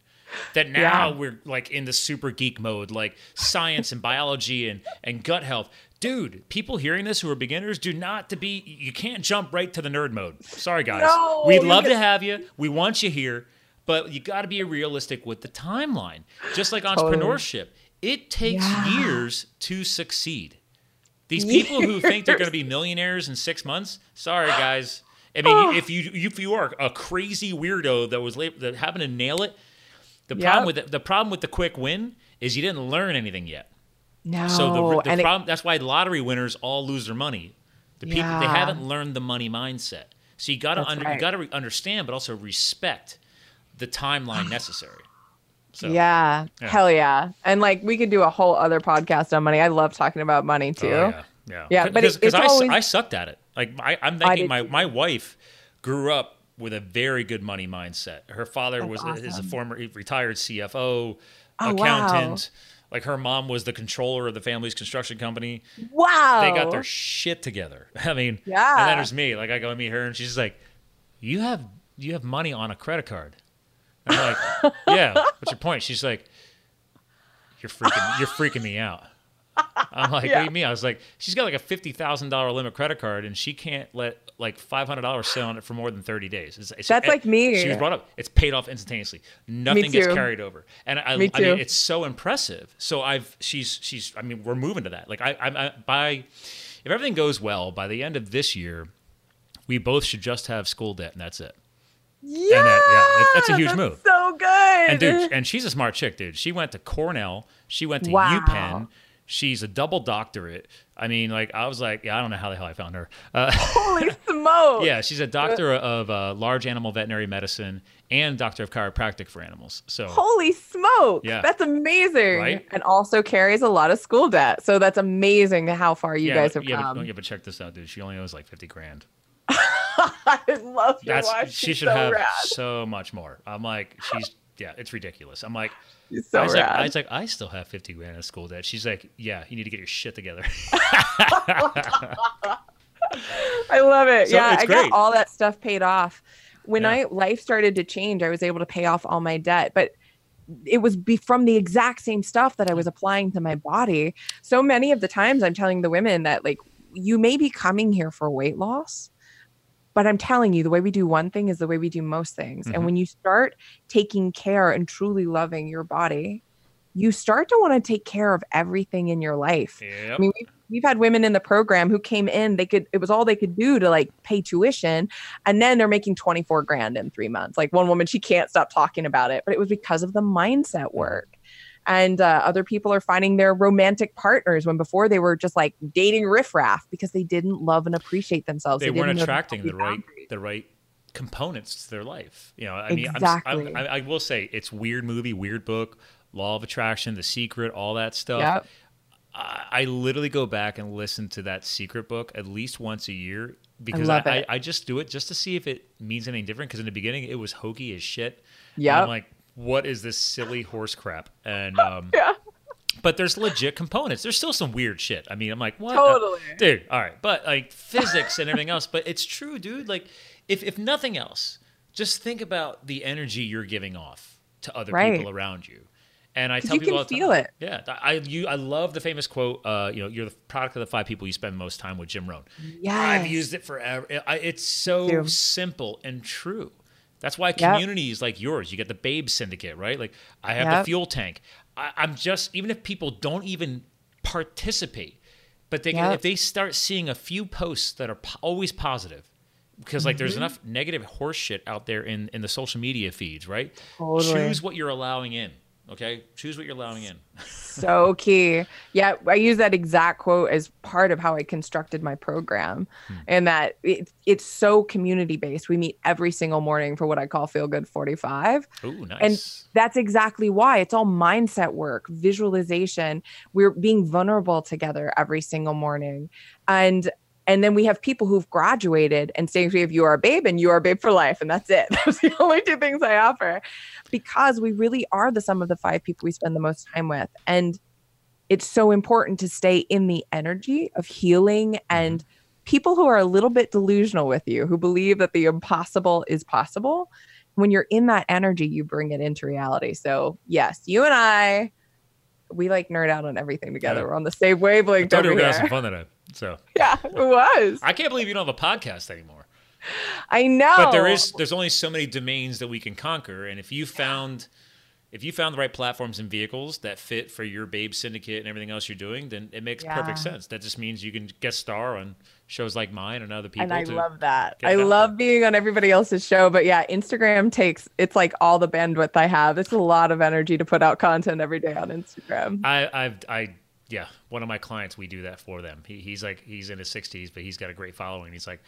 that now Yeah. we're like in the super geek mode, like science and biology and, and gut health. Dude, people hearing this who are beginners do not to be you can't jump right to the nerd mode. Sorry guys. No, We'd love to have you. We want you here, but you got to be realistic with the timeline. Just like entrepreneurship, it takes Yeah. years to succeed. These people who think they're going to be millionaires in six months, sorry guys. I mean, if you if you are a crazy weirdo that was late, that happened to nail it, the problem with the, the problem with the quick win is you didn't learn anything yet. No. So the, the and it- problem that's why lottery winners all lose their money. The people they haven't learned the money mindset. So you got to under, you got to re- understand, but also respect the timeline necessary. So yeah, Yeah. hell yeah. And like we could do a whole other podcast on money. I love talking about money oh, too. Oh, yeah, yeah, Yeah, but it- because I, always- I sucked at it. Like I, I'm thinking my my wife grew up with a very good money mindset. Her father was a, is a former retired CFO, Oh, accountant. Like her mom was the controller of the family's construction company. Wow. They got their shit together. I mean, Yeah. And then there's me. Like I go and meet her, and she's like, "You have you have money on a credit card." I'm like, "Yeah." What's your point? She's like, "You're freaking you're freaking me out." I'm like, "What do you mean?" I was like, "She's got like a fifty thousand dollar limit credit card, and she can't let like five hundred dollars sit on it for more than thirty days." It's, it's- That's like me. She was brought up. It's paid off instantaneously. Nothing gets carried over, and I, Me I mean, it's so impressive. So I've she's she's. I mean, we're moving to that. Like I, I, I by if everything goes well by the end of this year, we both should just have school debt, and that's it. Yeah, that- yeah, that- that's a huge that's move. So good. And dude, and she's a smart chick, dude. She went to Cornell. She went to Wow. UPenn. She's a double doctorate. I mean, like I was like, yeah, I don't know how the hell I found her. Uh, holy smoke. yeah, she's a doctor of uh, large animal veterinary medicine and doctor of chiropractic for animals. So Holy smoke. Yeah. That's amazing. Right? And also carries a lot of school debt. So that's amazing how far you yeah, guys have yeah, come. But, yeah, but check this out, dude. She only owes like fifty grand. I love your That's wife. she should so have rad. so much more. I'm like, she's yeah, it's ridiculous. I'm like, so I was like, rad. I was like, I still have fifty grand in school debt. She's like, yeah, you need to get your shit together. I love it. So yeah, I great. got all that stuff paid off. When Yeah. I life started to change, I was able to pay off all my debt, but it was be from the exact same stuff that I was applying to my body. So many of the times I'm telling the women that like you may be coming here for weight loss, but I'm telling you the way we do one thing is the way we do most things. Mhm. And when you start taking care and truly loving your body, you start to want to take care of everything in your life. yep. I mean, we've, we've had women in the program who came in, they could, it was all they could do to like pay tuition. And then they're making 24 grand in three months. Like one woman, she can't stop talking about it, but it was because of the mindset work. And uh, other people are finding their romantic partners when before they were just like dating riffraff because they didn't love and appreciate themselves. they didn't weren't attracting the right boundaries. the right components to their life. You know, I mean, Exactly. I'm, I, I will say it's weird movie, weird book, Law of Attraction, The Secret, all that stuff. Yep. I, I literally go back and listen to that Secret book at least once a year because I, I. I just do it just to see if it means anything different. Because in the beginning it was hokey as shit. Yep. I'm like, what is this silly horse crap? And um, Yeah. but there's legit components. There's still some weird shit. I mean, I'm like, what? Totally. dude. All right, but like physics and everything else. But it's true, dude. Like, if if nothing else, just think about the energy you're giving off to other Right. people around you. And I tell you people can feel it. Yeah, I you I love the famous quote. Uh, you know, you're the product of the five people you spend most time with. Jim Rohn. Yeah, I've used it forever. I, it's so simple and true. That's why Yep. communities like yours, you get the Babe Syndicate, right? Like I have the fuel tank. I, I'm just even if people don't even participate, but they Yep. if they start seeing a few posts that are po- always positive, because like Mm-hmm. there's enough negative horseshit out there in in the social media feeds, right? Totally. Choose what you're allowing in. Okay, choose what you're allowing in. so key. Yeah, I use that exact quote as part of how I constructed my program, hmm. and that it, it's so community based. We meet every single morning for what I call Feel Good 45. Ooh, nice. And that's exactly why it's all mindset work, visualization. We're being vulnerable together every single morning. And and then we have people who've graduated and saying we have you are a babe and you are a babe for life. And that's it. Those are the only two things I offer. Because we really are the sum of the five people we spend the most time with. And it's so important to stay in the energy of healing mm-hmm. and people who are a little bit delusional with you, who believe that the impossible is possible. When you're in that energy, you bring it into reality. So, yes, you and I, we like nerd out on everything together. We're on the same I wavelength told you over we're gonna have some fun today. So Yeah, it was. I can't believe you don't have a podcast anymore. I know. But there is there's only so many domains that we can conquer, and if you found if you found the right platforms and vehicles that fit for your babe syndicate and everything else you're doing, then it makes perfect sense. That just means you can guest star on shows like mine and other people. and I love that. I love there. being on everybody else's show, but yeah, Instagram takes it's like all the bandwidth I have. It's a lot of energy to put out content every day on Instagram. I, I've, I, yeah, one of my clients, we do that for them. He, he's like, he's in his 60s, but he's got a great following. He's like,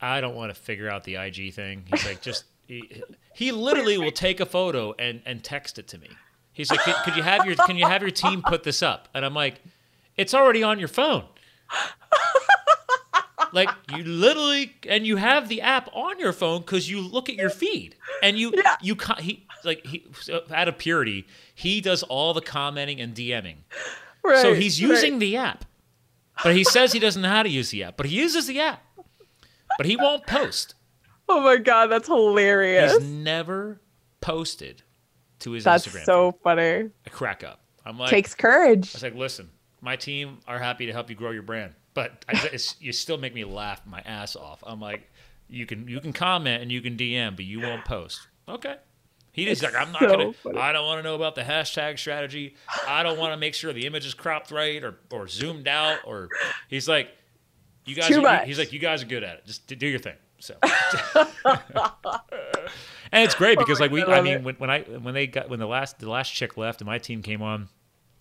I don't want to figure out the IG thing. He's like, just, he, he literally will take a photo and, and text it to me. He's like, could, could you have your, can you have your team put this up? And I'm like, it's already on your phone. like you literally, and you have the app on your phone because you look at your feed and you, Yeah. you, he, like he, so out of purity, he does all the commenting and DMing. Right, So he's right. using the app. But he says he doesn't know how to use the app. But he uses the app. But he won't post. Oh my god, that's hilarious. He's never posted to his That's Instagram. so funny. I crack up. I'm like, Takes courage. I was like, listen, my team are happy to help you grow your brand, but I, it's, you still make me laugh my ass off. I'm like, you can you can comment and you can DM, but you won't post. Okay. He just like, I'm not so gonna. funny. I don't want to know about the hashtag strategy. I don't want to make sure the image is cropped right or or zoomed out. Or he's like, you guys. Too Are, much. He's like, you guys are good at it. Just do your thing. So. and it's great oh because like we, I I mean, when, when I when they got when the last the last chick left and my team came on,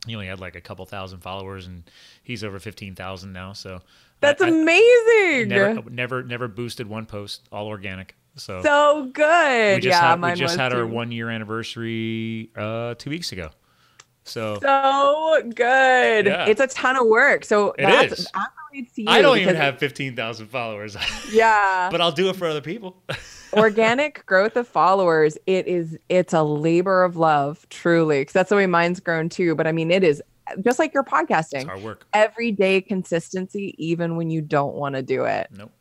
he only had like a couple thousand followers and he's over fifteen thousand now. So That's I- I amazing. never never never boosted one post, all organic. So, so good. we just yeah, had we just had our one year anniversary uh, two weeks ago. So So good. Yeah. It's a ton of work. So It that's is. I don't even have fifteen thousand followers, Yeah. but I'll do it for other people. organic growth of followers it is it's a labor of love truly because that's the way mine's grown too but i mean it is just like your it's podcasting hard work. everyday consistency even when you don't want to do it Nope.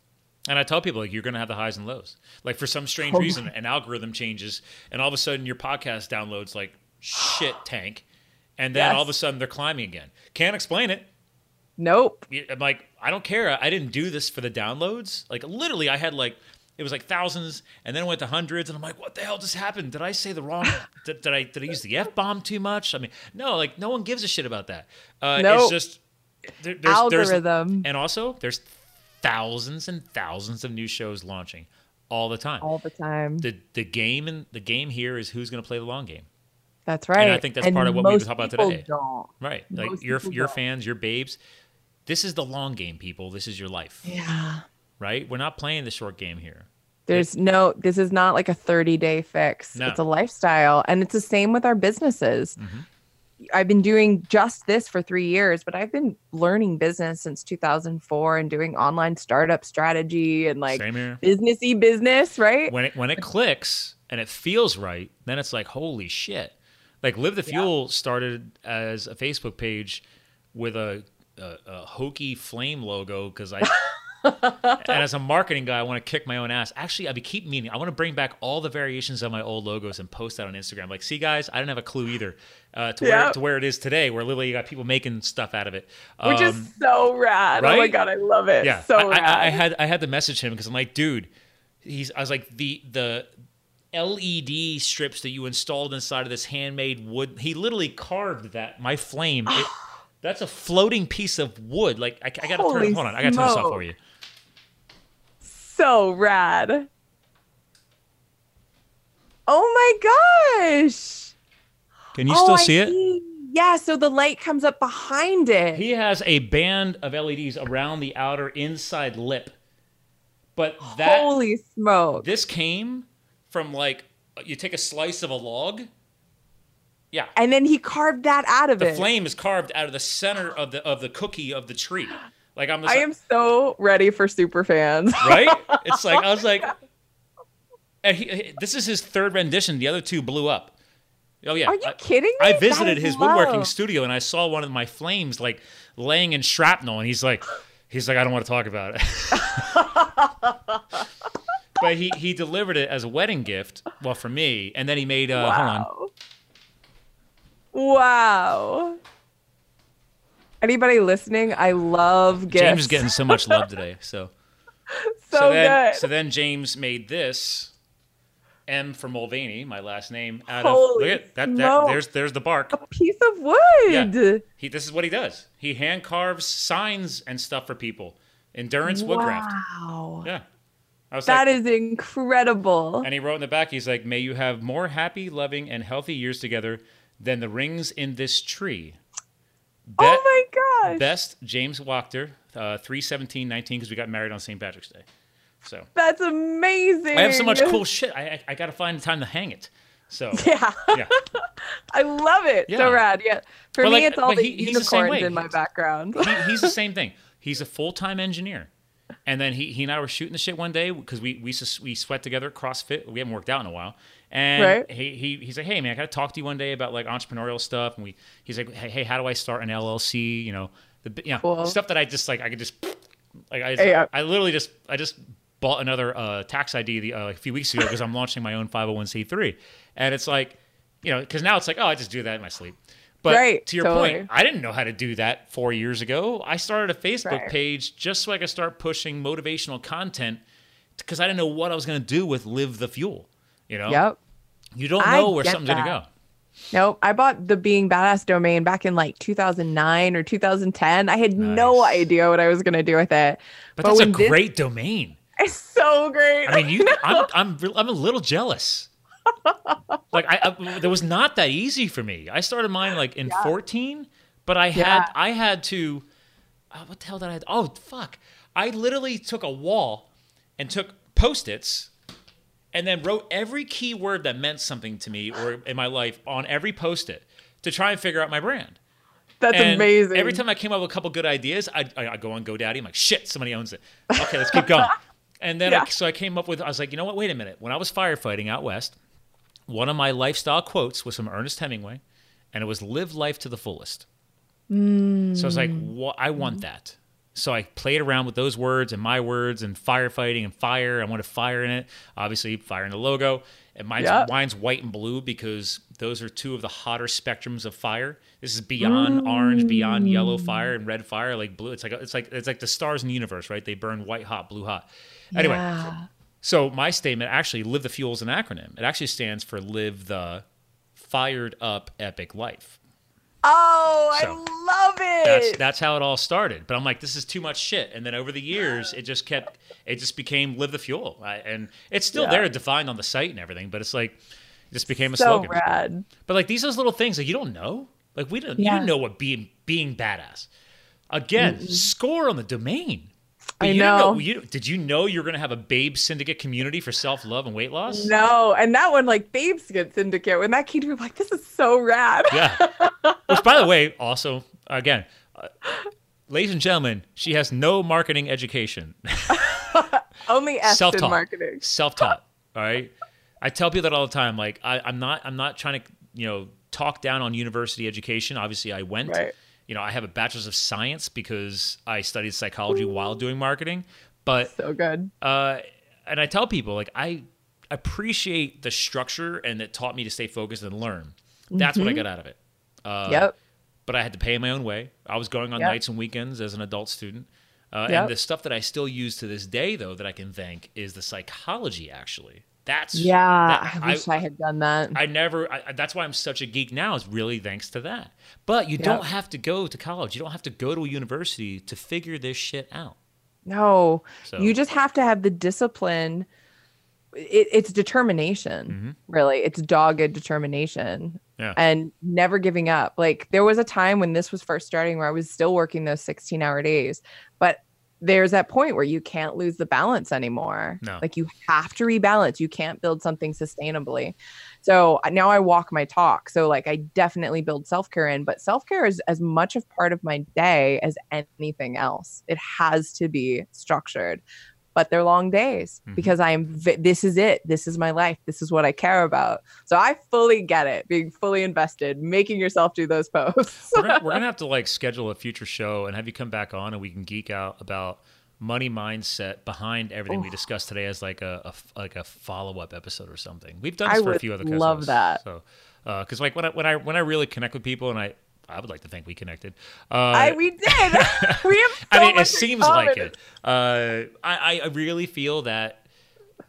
And I tell people like you're going to have the highs and lows. Like for some strange Oh reason, an algorithm changes, and all of a sudden your podcast downloads like shit tank, and then all of a sudden they're climbing again. Can't explain it. nope I'm like, I don't care. I didn't do this for the downloads. Like literally, I had like it was like thousands, and then it went to hundreds, and I'm like, what the hell just happened? Did I say the wrong? did, did I did I use the f bomb too much? I mean, no, like no one gives a shit about that. Uh, It's just there, there's, there's algorithm and also there's thousands and thousands of new shows launching all the time. all the time The the game and the game here is who's going to play the long game. that's right And I think that's part of what we most talk about today. don't. Right. Like your your don't. fans, your babes. This is the long game, people. This is your life. yeah Right? We're not playing the short game here. there's no this is not like a 30 day fix No. it's a lifestyle and it's the same with our businesses Mm-hmm. I've been doing just this for three years, but I've been learning business since 2004 and doing online startup strategy and like businessy business, right? When it when it clicks and it feels right, then it's like holy shit. Like Live the Fuel started as a Facebook page with a a, a hokey flame logo because I and as a marketing guy, I want to kick my own ass. Actually, I keep meaning I want to bring back all the variations of my old logos and post that on Instagram. Like, see, guys, I didn't have a clue either uh, to where to where it is today, where literally you got people making stuff out of it. Which Um, is so rad. Oh my god, I love it. yeah, So I, rad. I, I had I had to message him because I'm like, dude, he's. I was like the the LED strips that you installed inside of this handmade wood. He literally carved that. My flame. It, that's a floating piece of wood. Like I, I gotta Holy turn. Hold on, I gotta turn this off for you. So rad. Oh my gosh. Can you Oh, still I see it? see. Yeah, so the light comes up behind it. He has a band of LEDs around the outer inside lip. But that Holy smoke. this came from like you take a slice of a log. Yeah. And then he carved that out of The it. The flame is carved out of the center of the of the cookie of the tree. Like I'm just I am so ready for super fans. right? It's like I was like, and he, this is his third rendition. The other two blew up. Oh yeah, Are you I, kidding me? I visited is his woodworking studio and I saw one of my flames like laying in shrapnel, and he's like, he's like, I don't want to talk about it. but he he delivered it as a wedding gift, well for me, and then he made uh, hold on. Wow. Wow. Anybody listening? I love gifts. James is getting so much love today. So so, then good. so then James made this. M for Mulvaney, my last name. Out Holy of look at that, that. There's there's the bark. a piece of wood. Yeah. He this is what he does. He hand carves signs and stuff for people. Endurance woodcraft. Wow. Yeah. That like, is incredible. and he wrote in the back, he's like, May you have more happy, loving, and healthy years together than the rings in this tree. Oh my gosh. Best James Wachter, uh, 31719, because we got married on St. Patrick's Day. So That's amazing. I have so much cool shit. I, I, I got to find the time to hang it. So, Yeah. yeah. I love it. Yeah. So rad. Yeah. For But me, like- it's all the he- he's the unicorns in my background. he, he's the same thing. He's a full time engineer, and then he, he and I were shooting the shit one day because we we we sweat together at CrossFit. We haven't worked out in a while, and Right. he, he he's like, hey man, I got to talk to you one day about like entrepreneurial stuff. And we he's like, hey, hey how do I start an LLC? You know the you know Cool. stuff that I just like I could just like I Yeah. I literally just I just bought another uh, tax ID the, uh, a few weeks ago because I'm launching my own 501c3, and it's like you know because now it's like oh I just do that in my sleep. But Right, to your totally. point, I didn't know how to do that four years ago. I started a Facebook Right. page just so I could start pushing motivational content because I didn't know what I was going to do with Live the Fuel. You know, Yep. you don't I know where get something's going to go. Nope. I bought the Being Badass domain back in like 2009 or 2010. I had no idea what I was going to do with it. But, that's a this- great domain. It's so great. I mean, you, I'm, I'm, I'm a little jealous. like I, I, there was not that easy for me. I started mine like in 14, but I had, Yeah. I had to, uh, what the hell did I? Oh fuck! I literally took a wall and took post-its and then wrote every key word that meant something to me or in my life on every post-it to try and figure out my brand. That's And amazing. Every time I came up with a couple good ideas, I'd, I, I'd go on GoDaddy. I'm like, shit, somebody owns it. Okay, let's keep going. And then, I, so I came up with, I was like, you know what? Wait a minute. When I was firefighting out west, one of my lifestyle quotes was from Ernest Hemingway, and it was "Live life to the fullest." Mm. So I was like, well, I want that. So I played around with those words and my words and firefighting and fire. I wanted fire in it. Obviously, fire in the logo. And mine's, Yeah. mine's white and blue because those are two of the hotter spectrums of fire. This is beyond mm. orange, beyond yellow fire, and red fire. Like blue, it's like it's like it's like the stars in the universe, right? They burn white hot, blue hot. Anyway, Yeah. so my statement actually, "Live the Fuel" is an acronym. It actually stands for "Live the Fired Up Epic Life." Oh, So, I love it. That's that's how it all started. But I'm like, this is too much shit. And then over the years, it just kept, it just became "Live the Fuel," I, and it's still Yeah. there defined on the site and everything. But it's like, it just became a so slogan. rad. But like these are those little things like you don't know. Like we don't, you Yeah. didn't know what being being badass. Again, score on the domain. But I you know. Didn't you, did you know you're going to have a Babe Syndicate community for self love and weight loss? No, and that one like Babes Good Syndicate. When that came to me, I'm like, this is so rad. Yeah. Which, by the way, also again, uh, ladies and gentlemen, she has no marketing education. Only S Self-taught. marketing. Self-taught. All right. I tell people that all the time. Like I, I'm not. I'm not trying to you know talk down on university education. Obviously, I went. Right. You know, I have a bachelor's of science because I studied psychology while doing marketing. But So good. uh, and I tell people like I appreciate the structure and it taught me to stay focused and learn. That's what I got out of it. Uh, yep. But I had to pay my own way. I was going on Yep. nights and weekends as an adult student. Uh, Yep. And the stuff that I still use to this day, though, that I can thank is the psychology actually That's Yeah, that- I wish I, had done that. I never. I, I- that's why I'm such a geek now. Is really thanks to that. But you Yep. don't have to go to college. You don't have to go to a university to figure this shit out. no, So you just have to have the discipline. It, it's determination, Mm-hmm. really. It's dogged determination yeah. and never giving up. Like there was a time when this was first starting where I was still working those 16 hour days, but there's that point where you can't lose the balance anymore. No. Like you have to rebalance. You can't build something sustainably. So now I walk my talk. So like I definitely build self-care in, but self-care is as much of part of my day as anything else. It has to be structured. But they're long days Mhm. because I am this is it. This is my life. This is what I care about. So I fully get it. Being fully invested, making yourself do those posts. we're, gonna, we're gonna have to like schedule a future show and have you come back on and we can geek out about money mindset behind everything we discussed today as like a like a follow up episode or something. We've done I this for a few other love episodes, that. So, because like when I when I when I really connect with people and I I would like to think we connected. Uh, I we did. we have so I mean, it seems like it. Uh, I, I really feel that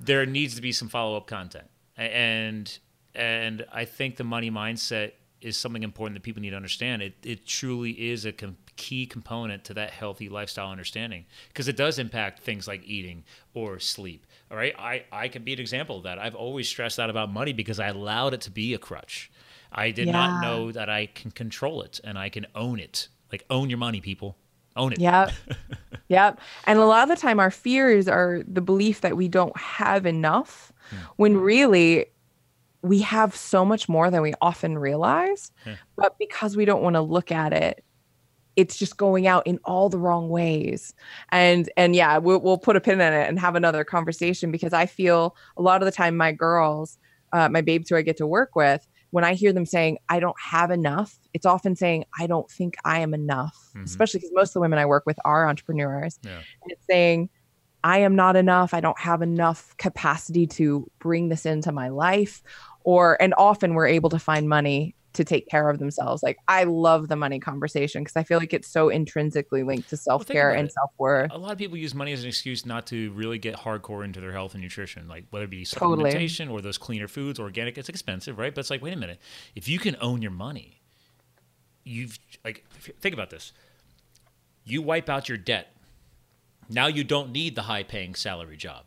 there needs to be some follow up content, and and I think the money mindset is something important that people need to understand. It it truly is a com- key component to that healthy lifestyle understanding because it does impact things like eating or sleep. All right, I I can be an example of that. I've always stressed out about money because I allowed it to be a crutch. I did not know that I can control it and I can own it. Like own your money, people. Own it. Yep. yep. And a lot of the time, our fears are the belief that we don't have enough when really we have so much more than we often realize. But because we don't want to look at it, it's just going out in all the wrong ways. And and yeah, we'll, we'll put a pin in it and have another conversation because I feel a lot of the time my girls, uh, my babes who I get to work with, when I hear them saying, I don't have enough, it's often saying, I don't think I am enough, Mhm. especially because most of the women I work with are entrepreneurs. Yeah. And it's saying, I am not enough. I don't have enough capacity to bring this into my life. Or, and often we're able to find money to take care of themselves. Like, I love the money conversation because I feel like it's so intrinsically linked to self care about and self worth. A lot of people use money as an excuse not to really get hardcore into their health and nutrition, like whether it be Totally. supplementation or those cleaner foods, organic. It's expensive, right? But it's like, wait a minute, if you can own your money, you've like think about this. You wipe out your debt. Now you don't need the high-paying salary job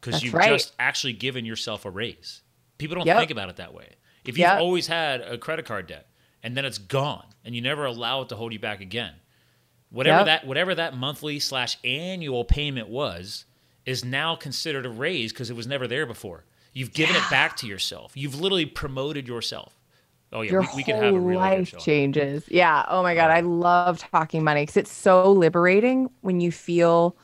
because you've right. just actually given yourself a raise. People don't Yep. think about it that way. If you've Yep. always had a credit card debt and then it's gone and you never allow it to hold you back again, whatever Yep. that whatever that monthly slash annual payment was is now considered a raise because it was never there before. You've given it back to yourself. You've literally promoted yourself. Oh yeah, Your we, we could whole have a good life changes. Yeah. Oh my God. Uh, I love talking money because it's so liberating when you feel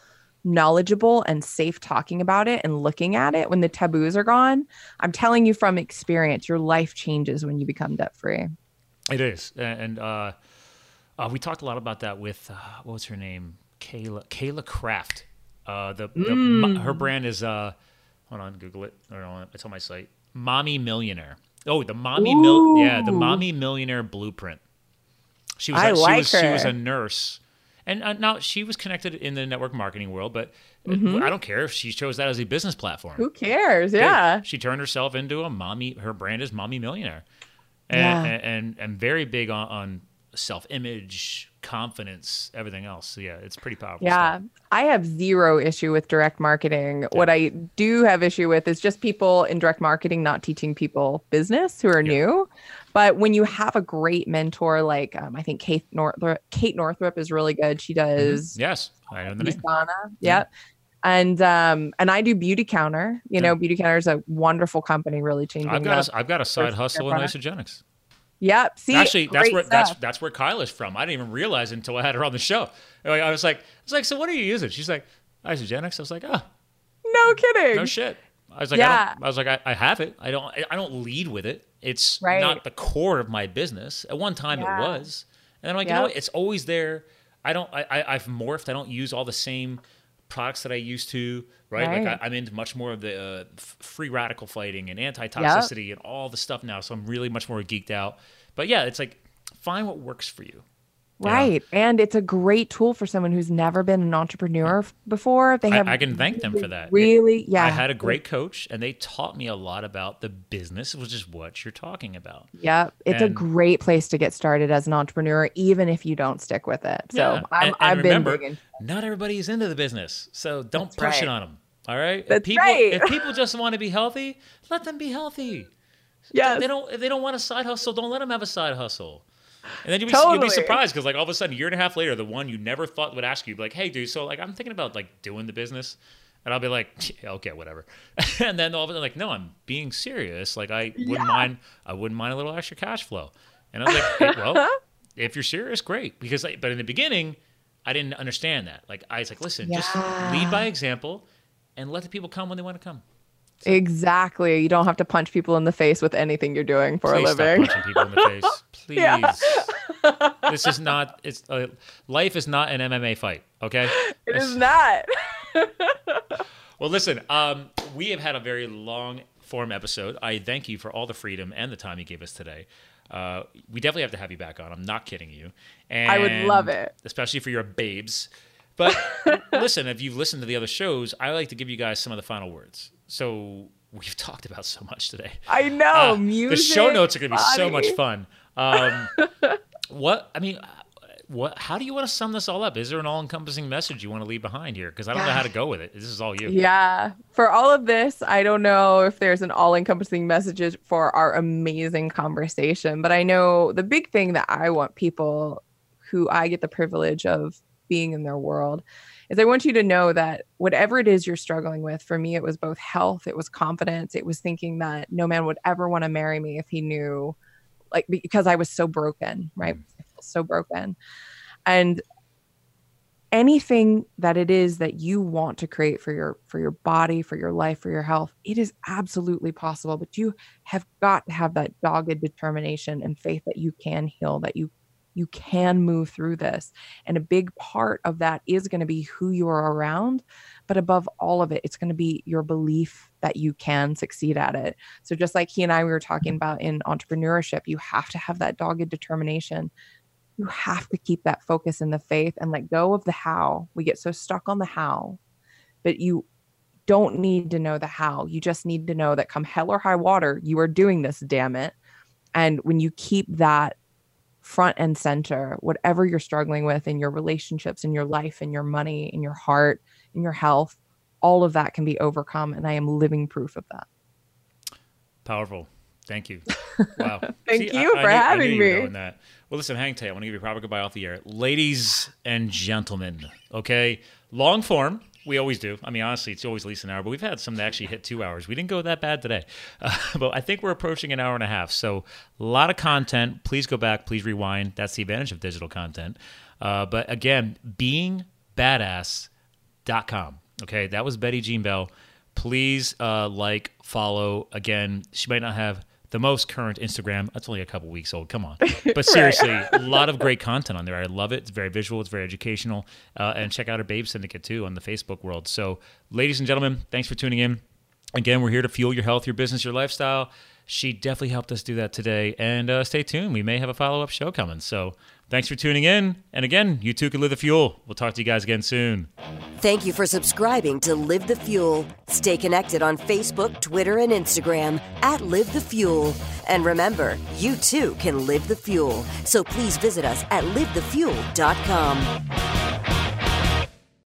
knowledgeable and safe talking about it and looking at it when the taboos are gone. I'm telling you from experience, your life changes when you become debt free. It is, and uh, uh, we talked a lot about that with uh, what was her name, Kayla Kayla Kraft. Uh, the, the Mm. her brand is uh, hold on, Google it. Or no, it's on my site. Mommy Millionaire. Oh, the mommy mil- yeah, the mommy millionaire blueprint. She was I she like was she was a nurse, and uh, now she was connected in the network marketing world. But Mhm. I don't care if she chose that as a business platform. Who cares? Yeah. She turned herself into a mommy. Her brand is Mommy Millionaire, and Yeah. and, and, and very big on, on self image, confidence, everything else. So yeah, it's pretty powerful. Yeah, stuff. I have zero issue with direct marketing. What I do have issue with is just people in direct marketing not teaching people business who are Yeah. new. But when you have a great mentor, like um, I think Kate Northrup, Kate Northrup is really good. She does Yes, I know the name. Asana. Yep. And um and I do Beauty Counter. You know, Beauty Counter is a wonderful company, really changing. I've got the- a, I've got a side hustle in Isagenix. Yep. See, Actually, that's where that's stuff. that's where Kyla's from. I didn't even realize until I had her on the show. I was like, I was like, so what are you using? She's like, Isagenix. I was like, oh, no kidding. no shit. I was like, I, Yeah. don't, I was like, I, I have it. I don't, I, I don't lead with it. It's Right. not the core of my business. At one time, Yeah. it was, and I'm like, you know what? It's always there. I don't. I, I I've morphed. I don't use all the same products that I used to. Right. Right. Like I, I'm into much more of the uh, free radical fighting and anti toxicity and all the stuff now. So I'm really much more geeked out. But yeah, it's like find what works for you. Right. And it's a great tool for someone who's never been an entrepreneur before. They have I, I can thank them for that. really, yeah. I had a great coach, and they taught me a lot about the business, which is what you're talking about. Yep. It's And- a great place to get started as an entrepreneur, even if you don't stick with it. So Yeah. I'm, and, and I've remember, been not everybody is into the business, so don't That's push it on them. All right. if That's people, right. If people just want to be healthy, let them be healthy. Yeah. They don't. If they don't want a side hustle, don't let them have a side hustle. And then you'll be, you'll be surprised because like all of a sudden, a year and a half later, the one you never thought would ask you, be like, "Hey, dude, so like I'm thinking about like doing the business," and I'll be like, "Yeah, "Okay, whatever." and then all of a sudden, like, "No, I'm being serious. Like I wouldn't mind. I wouldn't mind a little extra cash flow." And I was like, hey, "Well, if you're serious, great." Because like, but in the beginning, I didn't understand that. Like I was like, "Listen, just lead by example, and let the people come when they want to come." Exactly. You don't have to punch people in the face with anything you're doing for a living. punching people in the face. Please. Yeah. this is not. It's uh, life is not an MMA fight. Okay. It is not. Well, listen. Um, we have had a very long form episode. I thank you for all the freedom and the time you gave us today. Uh, we definitely have to have you back on. I'm not kidding you. And I would love it. especially for your babes. But listen, if you've listened to the other shows, I like to give you guys some of the final words. So we've talked about so much today. I know. Uh, music. The show notes are going to be so much fun. Um, what I mean, what? How do you want to sum this all up? Is there an all-encompassing message you want to leave behind here? Because I don't know how to go with it. This is all you. Yeah. For all of this, I don't know if there's an all encompassing message for our amazing conversation, but I know the big thing that I want people who I get the privilege of being in their world is I want you to know that whatever it is you're struggling with, for me, it was both health, it was confidence, it was thinking that no man would ever want to marry me if he knew, like, because I was so broken, right? Mm. I feel so broken. And anything that it is that you want to create for your for your body for your life for your health it is absolutely possible but you have got to have that dogged determination and faith that you can heal that you you can move through this and a big part of that is going to be who you are around but above all of it it's going to be your belief that you can succeed at it so just like he and i we were talking about in entrepreneurship you have to have that dogged determination you have to keep that focus in the faith and let go of the how. We get so stuck on the how, but you don't need to know the how. You just need to know that come hell or high water, you are doing this, damn it. And when you keep that front and center, whatever you're struggling with in your relationships, in your life, in your money, in your heart, in your health, all of that can be overcome. And I am living proof of that. Powerful. Thank you. Wow. Thank See, you I for I having knew you were me. Well, listen, hang tight. I want to give you a proper goodbye off the air. Ladies and gentlemen, okay? Long form. We always do. I mean, honestly, it's always at least an hour, but we've had some that actually hit two hours. We didn't go that bad today. Uh, but I think we're approaching an hour and a half. So, a lot of content. Please go back. Please rewind. That's the advantage of digital content. Uh, but again, beingbadass.com. Okay, that was Betty Jean Bell. Please uh, like, follow. Again, she might not have the most current Instagram. That's only a couple weeks old. Come on. But seriously, a lot of great content on there. I love it. It's very visual. It's very educational. Uh, and check out her Babe Syndicate too on the Facebook world. So, ladies and gentlemen, thanks for tuning in. Again, we're here to fuel your health, your business, your lifestyle. She definitely helped us do that today. And uh, stay tuned. We may have a follow up show coming. So, thanks for tuning in. And again, you too can live the fuel. We'll talk to you guys again soon. Thank you for subscribing to Live the Fuel. Stay connected on Facebook, Twitter, and Instagram at Live the Fuel. And remember, you too can live the fuel. So please visit us at livethefuel.com.